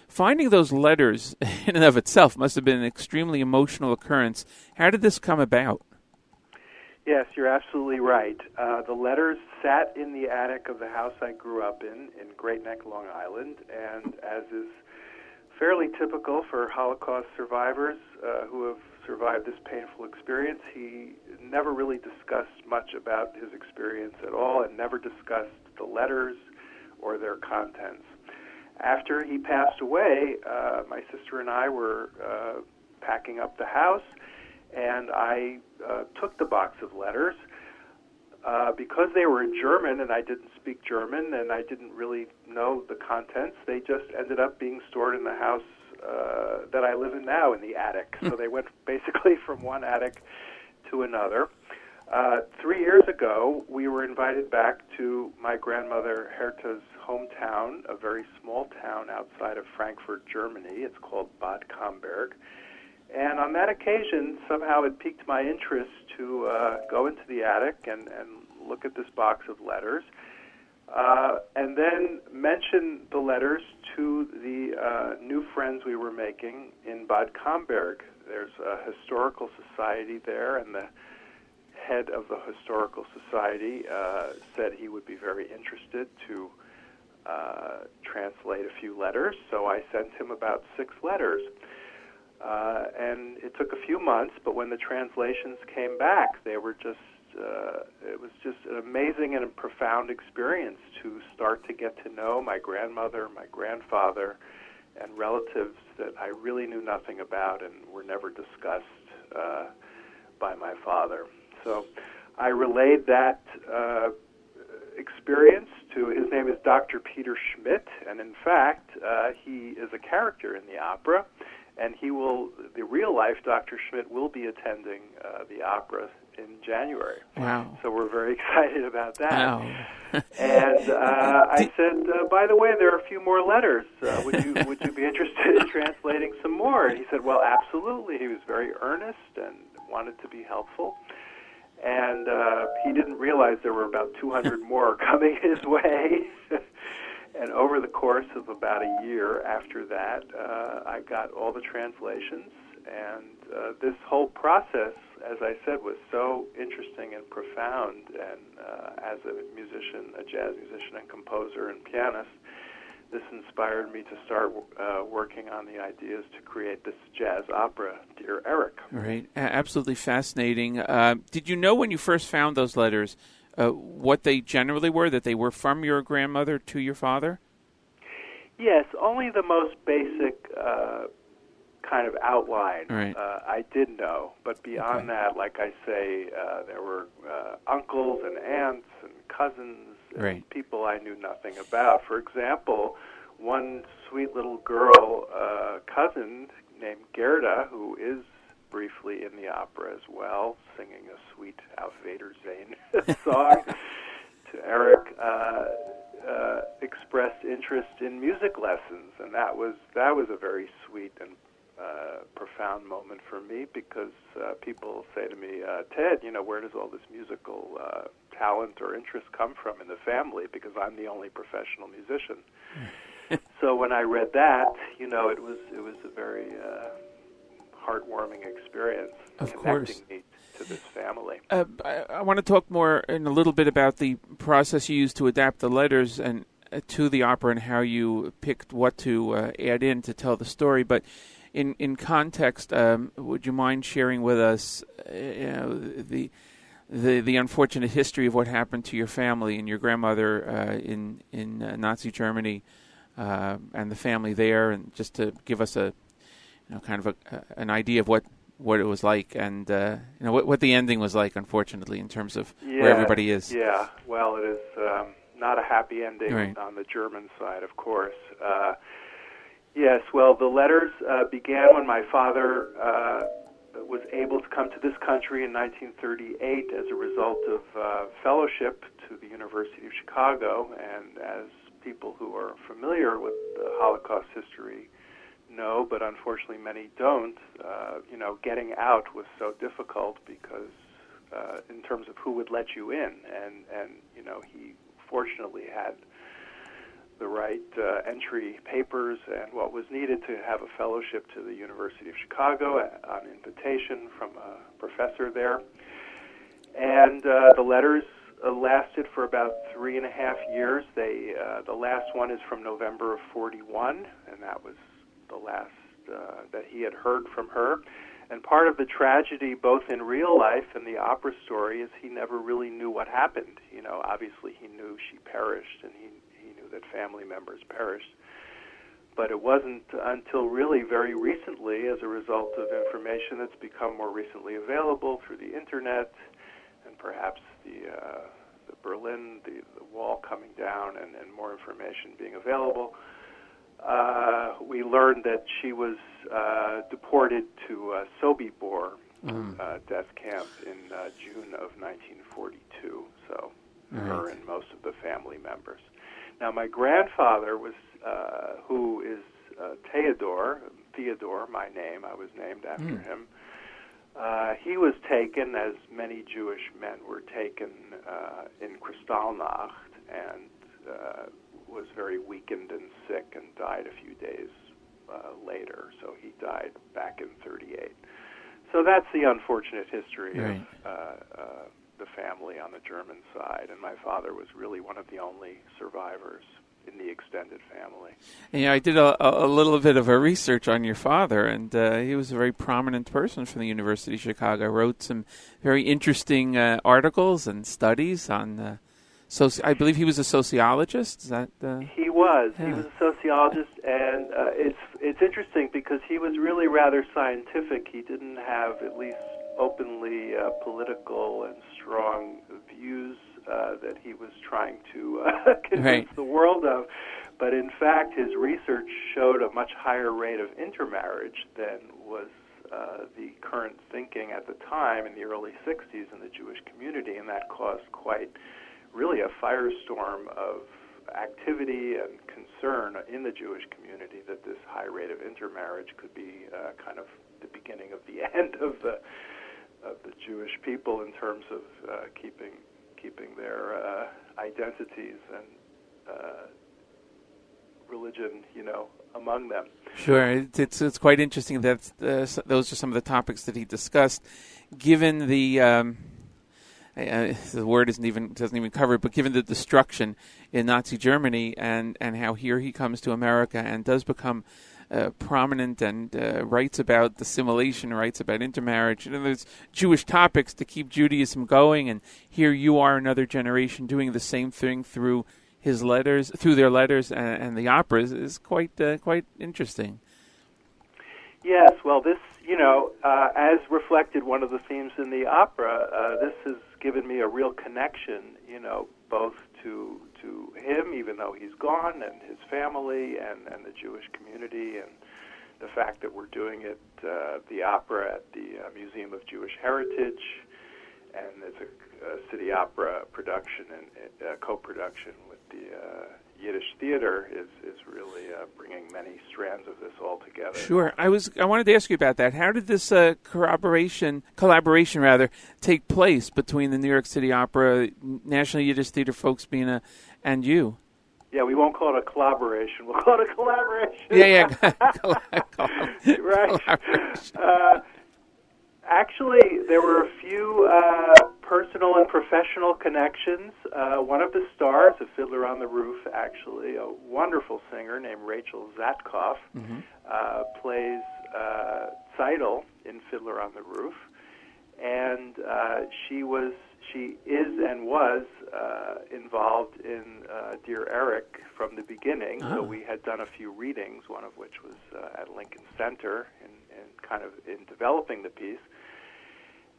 Finding those letters in and of itself must have been an extremely emotional occurrence. How did this come about? Yes, you're absolutely right. Uh, the letters sat in the attic of the house I grew up in, in Great Neck, Long Island, and as is fairly typical for Holocaust survivors uh, who have survived this painful experience, he never really discussed much about his experience at all and never discussed the letters or their contents. After he passed away, uh, my sister and I were uh, packing up the house, and I uh, took the box of letters. Uh, because they were in German and I didn't speak German and I didn't really know the contents, they just ended up being stored in the house uh, that I live in now in the attic. so they went basically from one attic to another. Uh, three years ago, we were invited back to my grandmother Herta's hometown, a very small town outside of Frankfurt, Germany. It's called Bad Camberg. And on that occasion, somehow it piqued my interest to uh, go into the attic and, and look at this box of letters. Uh, and then mention the letters to the uh, new friends we were making in Bad Camberg. There's a historical society there, and the head of the historical society uh, said he would be very interested to uh, translate a few letters. So I sent him about six letters. Uh, and it took a few months, but when the translations came back, they were just uh, it was just an amazing and a profound experience to start to get to know my grandmother, my grandfather, and relatives that I really knew nothing about and were never discussed uh, by my father. So I relayed that uh, experience to his name is Dr. Peter Schmidt, and in fact, uh, he is a character in the opera. And he will, the real life Dr. Schmidt will be attending uh, the opera in January. Wow. So we're very excited about that. Wow. and uh, I said, uh, by the way, there are a few more letters. Uh, would you would you be interested in translating some more? And he said, well, absolutely. He was very earnest and wanted to be helpful. And uh, he didn't realize there were about 200 more coming his way. and over the course of about a year after that, uh, I got all the translations And uh, this whole process, as I said, was so interesting and profound. And uh, as a musician, a jazz musician and composer and pianist, this inspired me to start uh, working on the ideas to create this jazz opera, Dear Eric. Right, absolutely fascinating. Uh, did you know when you first found those letters uh, what they generally were? That they were from your grandmother to your father? Yes, only the most basic uh, kind of outline Right. uh, I did know, but beyond that, like I say, uh, there were uh, uncles and aunts and cousins and Right. people I knew nothing about. For example, one sweet little girl uh, cousin named Gerda, who is briefly in the opera as well, singing a sweet Auf Wiedersehen song to Eric, uh, uh, expressed interest in music lessons, and that was that was a very sweet and uh, profound moment for me because uh, people say to me, uh, Ted, you know, where does all this musical uh, talent or interest come from in the family? Because I'm the only professional musician. so when I read that, you know, it was it was a very uh, heartwarming experience Of connecting course. me to this family. Uh, I, I want to talk more in a little bit about the process you used to adapt the letters and uh, to the opera and how you picked what to uh, add in to tell the story. But in in context, um, would you mind sharing with us, uh, you know, the the the unfortunate history of what happened to your family and your grandmother uh, in in uh, Nazi Germany uh, and the family there, and just to give us a you know kind of a, uh, an idea of what what it was like and uh, you know what what the ending was like, unfortunately, in terms of Yeah, where everybody is. Yeah, well, it is um, not a happy ending Right. on the German side, of course. Yes, well, the letters uh, began when my father uh, was able to come to this country in 1938 as a result of uh, fellowship to the University of Chicago, and as people who are familiar with the Holocaust history know, but unfortunately many don't. Uh, you know, getting out was so difficult because, uh, in terms of who would let you in, and and you know, he fortunately had the right uh, entry papers and what was needed to have a fellowship to the University of Chicago uh, on invitation from a professor there. And uh, the letters uh, lasted for about three and a half years. They uh, the last one is from November of '41, and that was the last uh, that he had heard from her. And part of the tragedy, both in real life and the opera story, is he never really knew what happened. You know, obviously he knew she perished, and he that family members perished. But it wasn't until really very recently, as a result of information that's become more recently available through the internet, and perhaps the uh, the Berlin, the, the wall coming down, and, and more information being available, uh, we learned that she was uh, deported to uh, Sobibor Mm. uh, death camp in uh, June of 1942. So her Right. and most of the family members. Now, my grandfather was, uh, who is uh, Theodore, Theodore, my name. I was named after Mm. him. Uh, he was taken, as many Jewish men were taken, uh, in Kristallnacht, and uh, was very weakened and sick, and died a few days uh, later. So he died back in '38. So that's the unfortunate history Right. of uh, uh, the family on the German side, and my father was really one of the only survivors in the extended family. And, yeah, I did a, a a little bit of a research on your father, and uh, he was a very prominent person from the University of Chicago. Wrote some very interesting uh, articles and studies on. Uh, soci- I believe he was a sociologist. Is that? Uh, He was. He was a sociologist, and uh, it's it's interesting because he was really rather scientific. He didn't have at least openly uh, political and strong views uh, that he was trying to uh, convince Right. the world of. But in fact, his research showed a much higher rate of intermarriage than was uh, the current thinking at the time in the early 60s in the Jewish community, and that caused quite really a firestorm of activity and concern in the Jewish community that this high rate of intermarriage could be uh, kind of the beginning of the end of the of the Jewish people in terms of uh, keeping keeping their uh, identities and uh, religion, you know, among them. Sure, it's it's, quite interesting that uh, those are some of the topics that he discussed. Given the um, the word isn't even doesn't even cover it, but given the destruction in Nazi Germany and and how here he comes to America and does become uh, prominent and uh, writes about assimilation, writes about intermarriage. You know, there's Jewish topics to keep Judaism going, and here you are, another generation, doing the same thing through his letters, through their letters and, and the operas is quite uh, quite interesting. Yes, well, this, you know, uh, as reflected one of the themes in the opera, uh, this has given me a real connection, you know, both to to him, even though he's gone, and his family, and and the Jewish community, and the fact that we're doing it, uh, the opera at the uh, Museum of Jewish Heritage, and it's a, a city opera production and uh, co-production with the uh, Yiddish theater is is really uh, bringing many strands of this all together. Sure. I was. I wanted to ask you about that. How did this uh, corroboration, collaboration rather, take place between the New York City Opera, National Yiddish Theater Folksbiene, and you? Yeah, we won't call it a collaboration. We'll call it a collaboration. Yeah, yeah. right. Uh, actually, there were a few uh, personal and professional connections. Uh, one of the stars of Fiddler on the Roof, actually, a wonderful singer named Rachel Zatcoff, uh, plays uh, Seidel in Fiddler on the Roof, and uh, she was, she is, and was uh, involved in uh, Dear Eric from the beginning. Oh. So we had done a few readings, one of which was uh, at Lincoln Center, and, and kind of in developing the piece.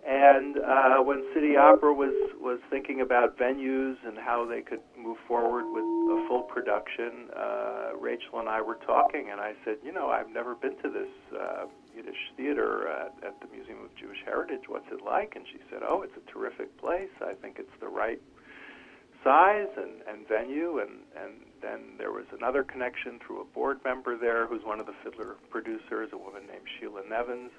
And uh, when City Opera was was thinking about venues and how they could move forward with a full production, uh, Rachel and I were talking, and I said, you know, I've never been to this uh, Yiddish theater at, at the Museum of Jewish Heritage. What's it like? And she said, oh, it's a terrific place. I think it's the right size and, and venue. And, and then there was another connection through a board member there who's one of the fiddler producers, a woman named Sheila Nevins.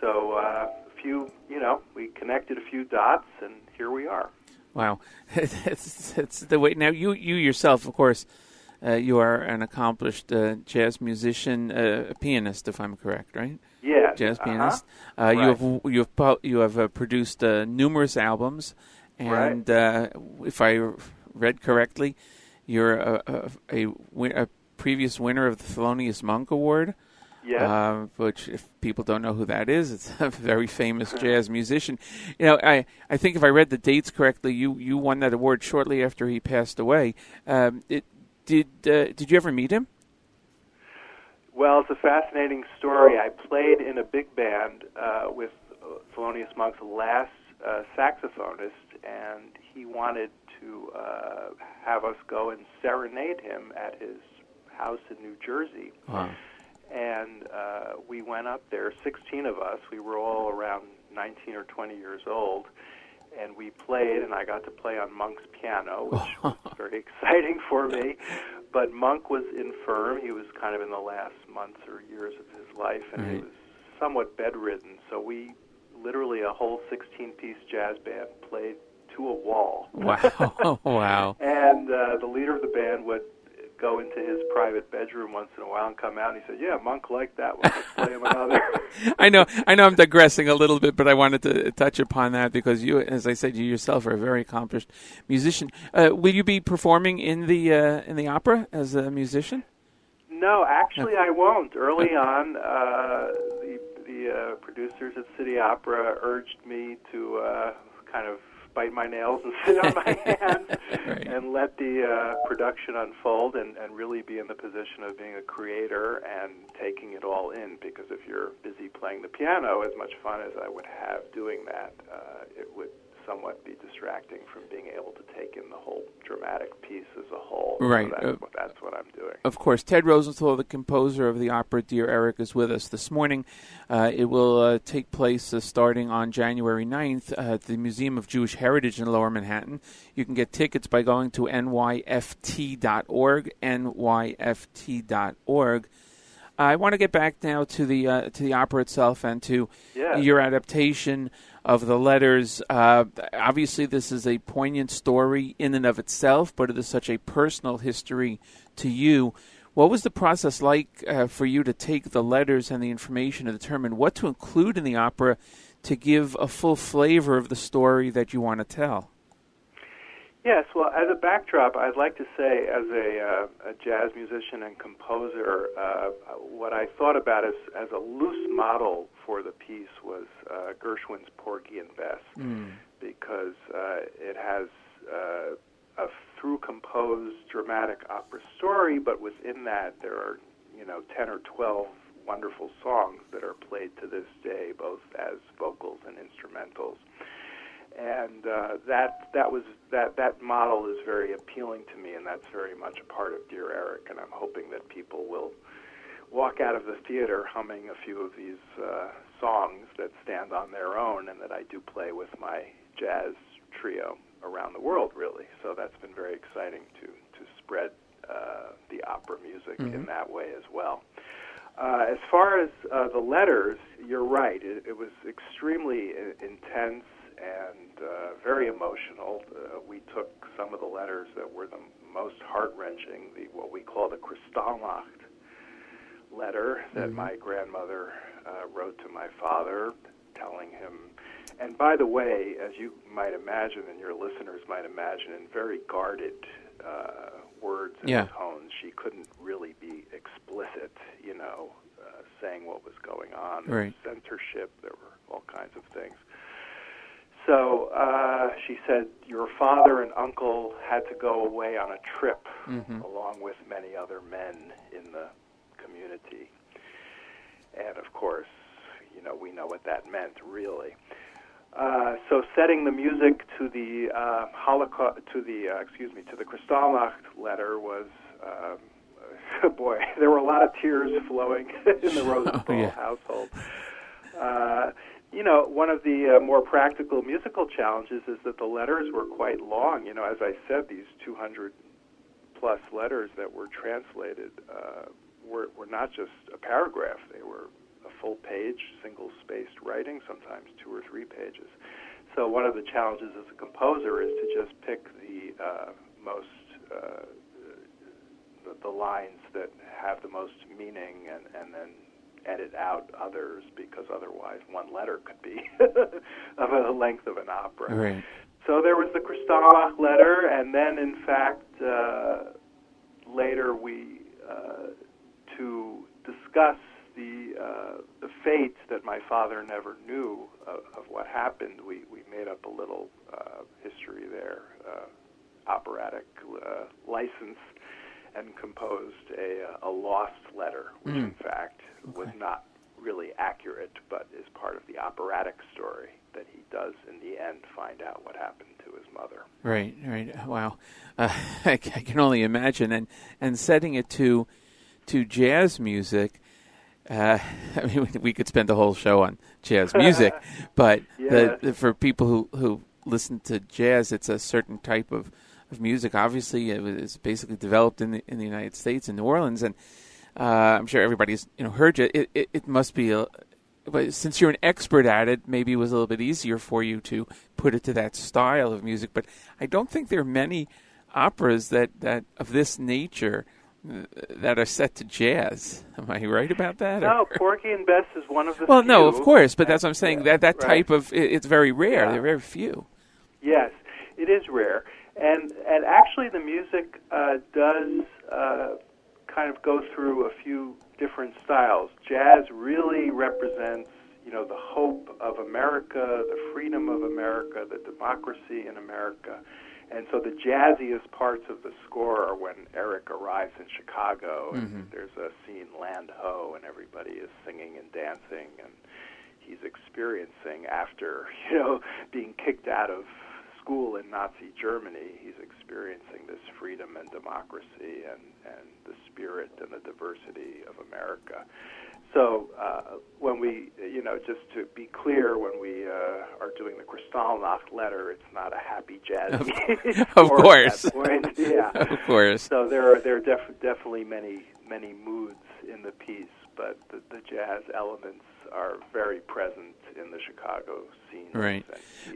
So uh, a few, you know, we connected a few dots, and here we are. Wow, it's, it's the way. Now, you you yourself, of course, uh, you are an accomplished uh, jazz musician, uh, a pianist, if I'm correct, right? Yeah, jazz uh-huh. pianist. Uh, You have you have pu- you have uh, produced uh, numerous albums, and uh, if I read correctly, you're a, a, a, a previous winner of the Thelonious Monk Award. Yes. Uh, which, if people don't know who that is, it's a very famous jazz musician. You know, I, I think if I read the dates correctly, you, you won that award shortly after he passed away. Um, it, did uh, did you ever meet him? Well, it's a fascinating story. I played in a big band uh, with Thelonious Monk's last uh, saxophonist, and he wanted to uh, have us go and serenade him at his house in New Jersey. Wow. And uh, we went up there, 16 of us. We were all around 19 or 20 years old, and we played, and I got to play on Monk's piano, which was very exciting for me. But Monk was infirm. He was kind of in the last months or years of his life, and he was somewhat bedridden. So we literally a whole 16-piece jazz band played to a wall. Wow, wow. And uh, the leader of the band would go into his private bedroom once in a while and come out, and he said, "Yeah, Monk liked that one. Let's play him another." I know, I know, I'm digressing a little bit, but I wanted to touch upon that because you, as I said, you yourself are a very accomplished musician. Uh, will you be performing in the uh, in the opera as a musician? no, actually, I won't. Early on, uh, the the uh, producers at City Opera urged me to uh, kind of bite my nails and sit on my hands and let the uh, production unfold and, and really be in the position of being a creator and taking it all in. Because if you're busy playing the piano, as much fun as I would have doing that, uh, it would somewhat be distracting from being able to take in the whole dramatic piece as a whole. So Right. that's, Uh, what, that's what I'm doing. Of course, Ted Rosenthal, the composer of the opera Dear Eric, is with us this morning. Uh, it will uh, take place uh, starting on January 9th at the Museum of Jewish Heritage in Lower Manhattan. You can get tickets by going to nyft.org, nyft.org. I want to get back now to the uh, to the opera itself and to Yeah. your adaptation of the letters. Uh, obviously, this is a poignant story in and of itself, but it is such a personal history to you. What was the process like uh, for you to take the letters and the information to determine what to include in the opera to give a full flavor of the story that you want to tell? Yes, well, as a backdrop, I'd like to say, as a, uh, a jazz musician and composer, uh, what I thought about as, as a loose model for the piece was uh, Gershwin's Porgy and Bess, because uh, it has uh, a through composed dramatic opera story, but within that there are, you know, 10 or 12 wonderful songs that are played to this day, both as vocals and instrumentals and uh, that that was that that model is very appealing to me, and that's very much a part of Dear Eric. And I'm hoping that people will walk out of the theater humming a few of these uh, songs that stand on their own, and that I do play with my jazz trio around the world, really. So that's been very exciting to to spread uh, the opera music in Mhm. that way as well. Uh, as far as uh, the letters, you're right. It, it was extremely I- intense and uh, very emotional. Uh, we took some of the letters that were the most heart wrenching, the what we call the Kristallnacht letter that Mhm. my grandmother uh, wrote to my father, telling him. And by the way, as you might imagine, and your listeners might imagine, in very guarded uh, words and Yeah. tones, she couldn't really be explicit, you know, uh, saying what was going on. Right. There was censorship. There were all kinds of things. So uh, she said, Your father and uncle had to go away on a trip Mhm. along with many other men in the community. And of course, you know, we know what that meant, really. Uh, so setting the music to the uh, Holocaust, to the uh, excuse me, to the Kristallnacht letter was, um, boy, there were a lot of tears flowing in the Rosenthal Oh, yeah. household. You know, one of the uh, more practical musical challenges is that the letters were quite long. You know, as I said, these 200 plus letters that were translated uh, were, were not just a paragraph, they were a full page, single spaced writing, sometimes two or three pages. So, one of the challenges as a composer is to just pick the uh, most, uh, the, the lines that have the most meaning and, and then edit out others because otherwise one letter could be of the length of an opera. Right. So there was the Kristallnacht letter, and then in fact uh, later we uh, to discuss the uh, the fate that my father never knew of, of what happened. We we made up a little uh, history there, uh, operatic uh, license, and composed a a lost letter, which Mm. in fact was not really accurate, but is part of the operatic story that he does in the end find out what happened to his mother. Right, right. Wow, uh, I, can only imagine, and and setting it to to jazz music. Uh, I mean, we- could spend the whole show on jazz music, but the, the, for people who who listen to jazz, it's a certain type of, of music. Obviously, it was basically developed in the in the United States in New Orleans, and uh, I'm sure everybody's you know heard you. It it, it must be a but since you're an expert at it, maybe it was a little bit easier for you to put it to that style of music. But I don't think there are many operas that, that of this nature uh, that are set to jazz. Am I right about that? No, or- Porgy and Bess is one of the well, no, of course, but that's what I'm saying. that that right. type of it, it's very rare. Yeah. They're very few. Yes, it is rare, and and actually the music uh, does uh, kind of go through a few different styles. Jazz really represents, you know, the hope of America, the freedom of America, the democracy in America. And so the jazziest parts of the score are when Eric arrives in Chicago and Mhm. there's a scene Land Ho and everybody is singing and dancing and he's experiencing after, you know, being kicked out of school in Nazi Germany, he's experiencing this freedom and democracy and, and the spirit and the diversity of America. So uh, when we, you know, just to be clear, when we uh, are doing the Kristallnacht letter, it's not a happy jazz. Of- of course. yeah, Of course. So there are there are def- definitely many many moods in the piece, but the, the jazz elements are very present in the Chicago scene. Right.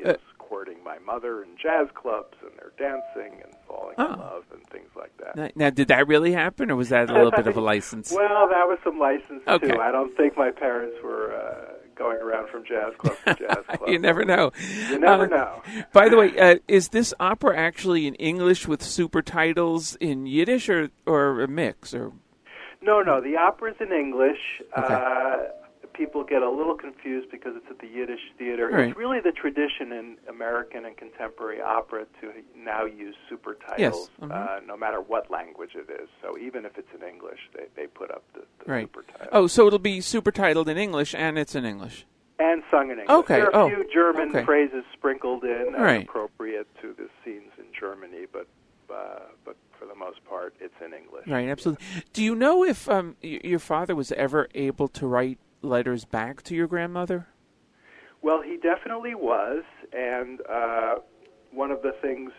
Uh, courting my mother in jazz clubs, and they're dancing and falling Oh. in love and things like that. Now, now, did that really happen, or was that a little bit of a license? Well, that was some license Okay. too. I don't think my parents were uh, going around from jazz club to jazz club. you never know. You never Uh, know. By the way, uh, is this opera actually in English with super titles in Yiddish, or or a mix? Or No, no, the opera's in English. Okay. Uh, people get a little confused because it's at the Yiddish theater. Right. It's really the tradition in American and contemporary opera to now use super Yes, titles, mhm. uh, no matter what language it is. So even if it's in English, they, they put up the, the right? super title. Oh, so it'll be super titled in English, and it's in English. And sung in English. Okay, There are a oh, few German okay. phrases sprinkled in Right. appropriate to the scenes in Germany, but uh, but for the most part, it's in English. Right, absolutely. Do you know if um, y- your father was ever able to write letters back to your grandmother? Well, he definitely was, and uh, one of the things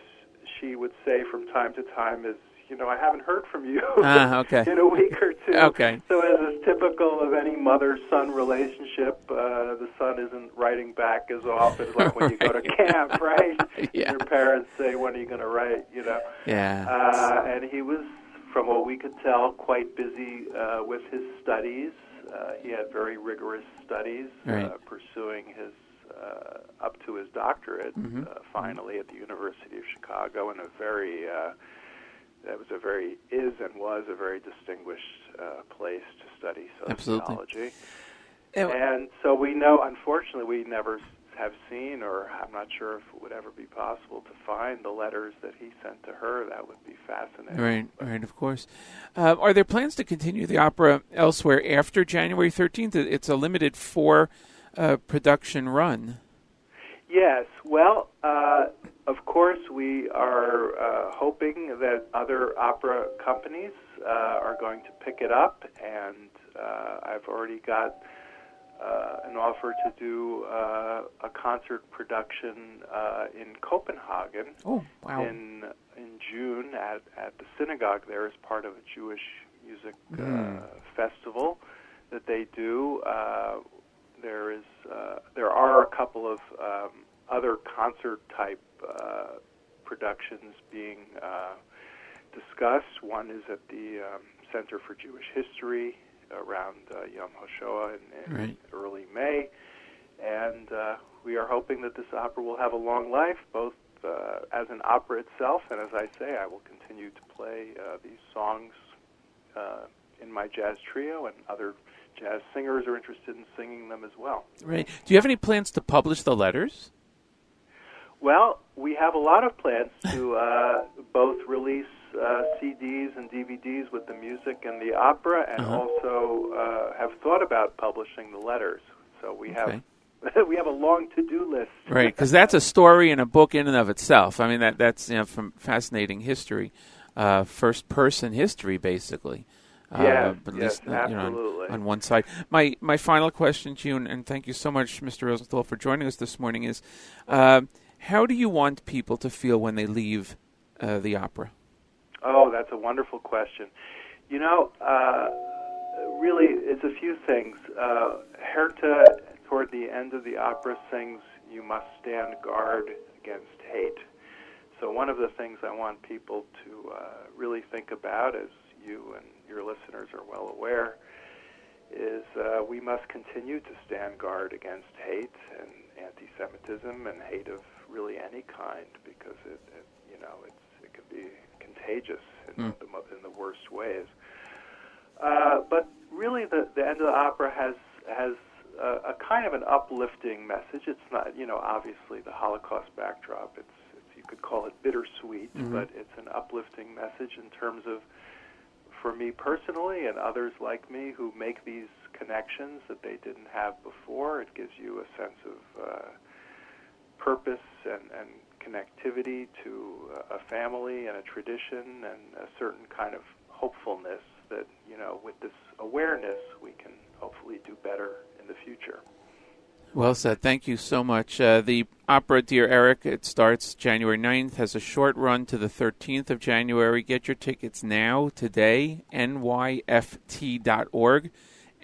she would say from time to time is, you know, I haven't heard from you Ah, okay. in a week or two. Okay. So, as is typical of any mother-son relationship, uh, the son isn't writing back as often, like when you go to camp, right? Yeah. Your parents say, "When are you going to write?" You know. Yeah. Uh, and he was, from what we could tell, quite busy uh, with his studies. Uh, he had very rigorous studies, Right. uh, pursuing his uh, up to his doctorate Mhm. uh, finally at the University of Chicago in a very uh, that was a very is and was a very distinguished uh, place to study sociology. And- And so we know, unfortunately, we never have seen, or I'm not sure if it would ever be possible to find the letters that he sent to her. That would be fascinating. Right, right, of course. Uh, are there plans to continue the opera elsewhere after January 13th? It's a limited four uh, production run. Yes. Well, uh, of course, we are uh, hoping that other opera companies uh, are going to pick it up, and uh, I've already got uh, an offer to do uh, a concert production uh, in Copenhagen. Oh, wow. In in June at at the synagogue there as part of a Jewish music uh, Mm. festival that they do. Uh, there is uh, there are a couple of um, other concert type uh, productions being uh, discussed. One is at the um, Center for Jewish History around uh, Yom HaShoah in, in Right. early May, and uh, we are hoping that this opera will have a long life, both uh, as an opera itself, and as I say, I will continue to play uh, these songs uh, in my jazz trio, and other jazz singers are interested in singing them as well. Right. Do you have any plans to publish the letters? Well, we have a lot of plans to uh, both release uh, CDs and DVDs with the music and the opera, and Uh-huh. also uh, have thought about publishing the letters. So we Okay. have we have a long to-do list. Right, because that's a story and a book in and of itself. I mean, that that's you know from fascinating history, uh, first person history, basically. Uh, Yes, but yes, least, uh, you know, on- absolutely. on, one side. My my final question to you, and, and thank you so much, Mr. Rosenthal, for joining us this morning. Is uh, how do you want people to feel when they leave uh, the opera? Oh, that's a wonderful question. You know, uh, really, it's a few things. Uh, Herta, toward the end of the opera, sings, You must stand guard against hate. So, one of the things I want people to uh, really think about, as you and your listeners are well aware, is uh, we must continue to stand guard against hate and anti Semitism and hate of really any kind because it, it you know, it's, it can be contagious in, Mm. the, in the worst ways. Uh, but really, the, the end of the opera has has a, a kind of an uplifting message. It's not, you know, obviously the Holocaust backdrop. It's, it's you could call it bittersweet, Mhm. but it's an uplifting message in terms of, for me personally and others like me who make these connections that they didn't have before. It gives you a sense of uh, purpose and, and connectivity to a family and a tradition and a certain kind of hopefulness that, you know, with this awareness, we can hopefully do better in the future. Well said. Thank you so much. Uh, the opera Dear Eric, it starts January 9th, has a short run to the 13th of January. Get your tickets now, today, nyft.org.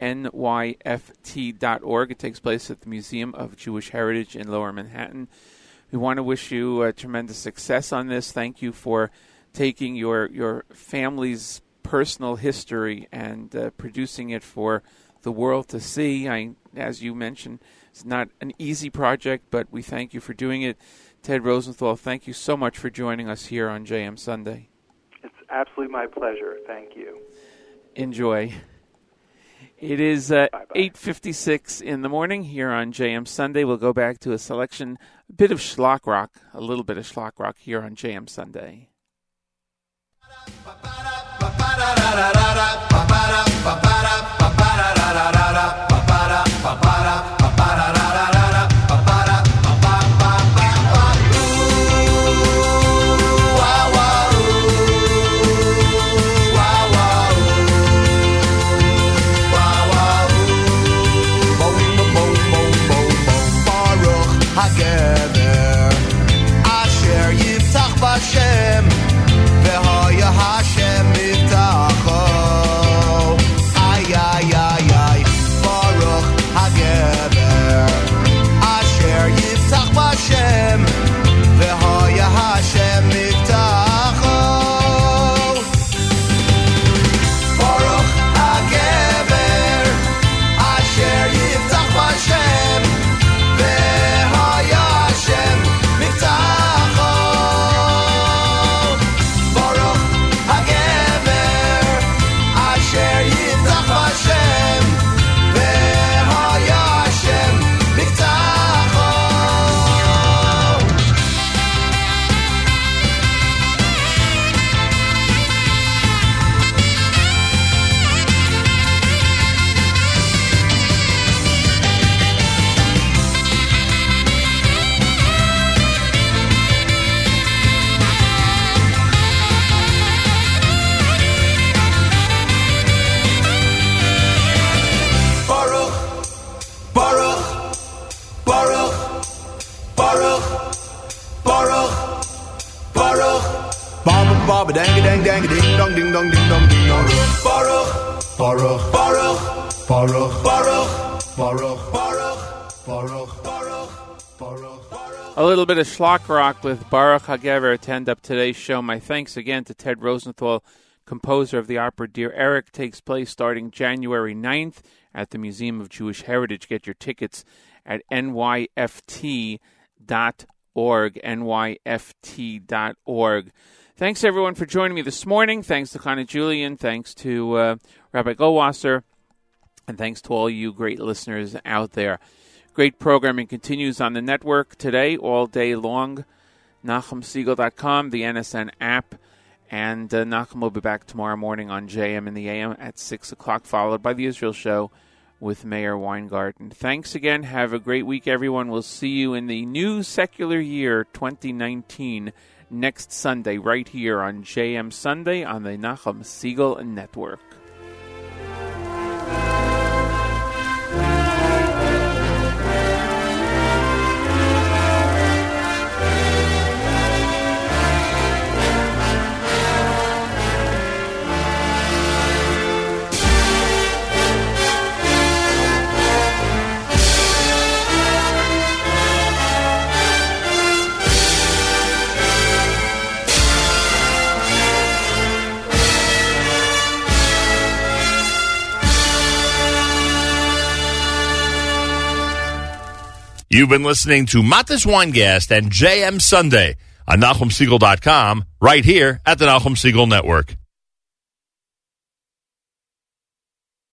nyft.org. It takes place at the Museum of Jewish Heritage in Lower Manhattan. We want to wish you uh, tremendous success on this. Thank you for taking your your family's personal history and uh, producing it for the world to see. I, as you mentioned, it's not an easy project, but we thank you for doing it. Ted Rosenthal, thank you so much for joining us here on JM Sunday. It's absolutely my pleasure. Thank you. Enjoy. It is uh, 8.56 in the morning here on JM Sunday. We'll go back to a selection, a bit of schlock rock, a little bit of schlock rock here on JM Sunday. Baruch ding dong ding dong ding dong. Baruch, Baruch, Baruch, Baruch, Baruch, Baruch, Baruch, Baruch, Baruch, Baruch. A little bit of schlock rock with Baruch Hagever to end up today's show. My thanks again to Ted Rosenthal, composer of the opera Dear Eric. Takes place starting January 9th at the Museum of Jewish Heritage. Get your tickets at nyft.org, nyft.org. Thanks everyone for joining me this morning. Thanks to Connie Julian. Thanks to uh, Rabbi Goldwasser. And thanks to all you great listeners out there. Great programming continues on the network today, all day long. NachumSegal.com, the NSN app, and uh, Nachum will be back tomorrow morning on JM in the AM at 6 o'clock, followed by the Israel Show with Meir Weingarten. Thanks again. Have a great week, everyone. We'll see you in the new secular year 2019 next Sunday, right here on JM Sunday on the Nachum Segal Network. You've been listening to Matis Weingast and JM Sunday on NachumSegal.com right here at the Nachum Segal Network.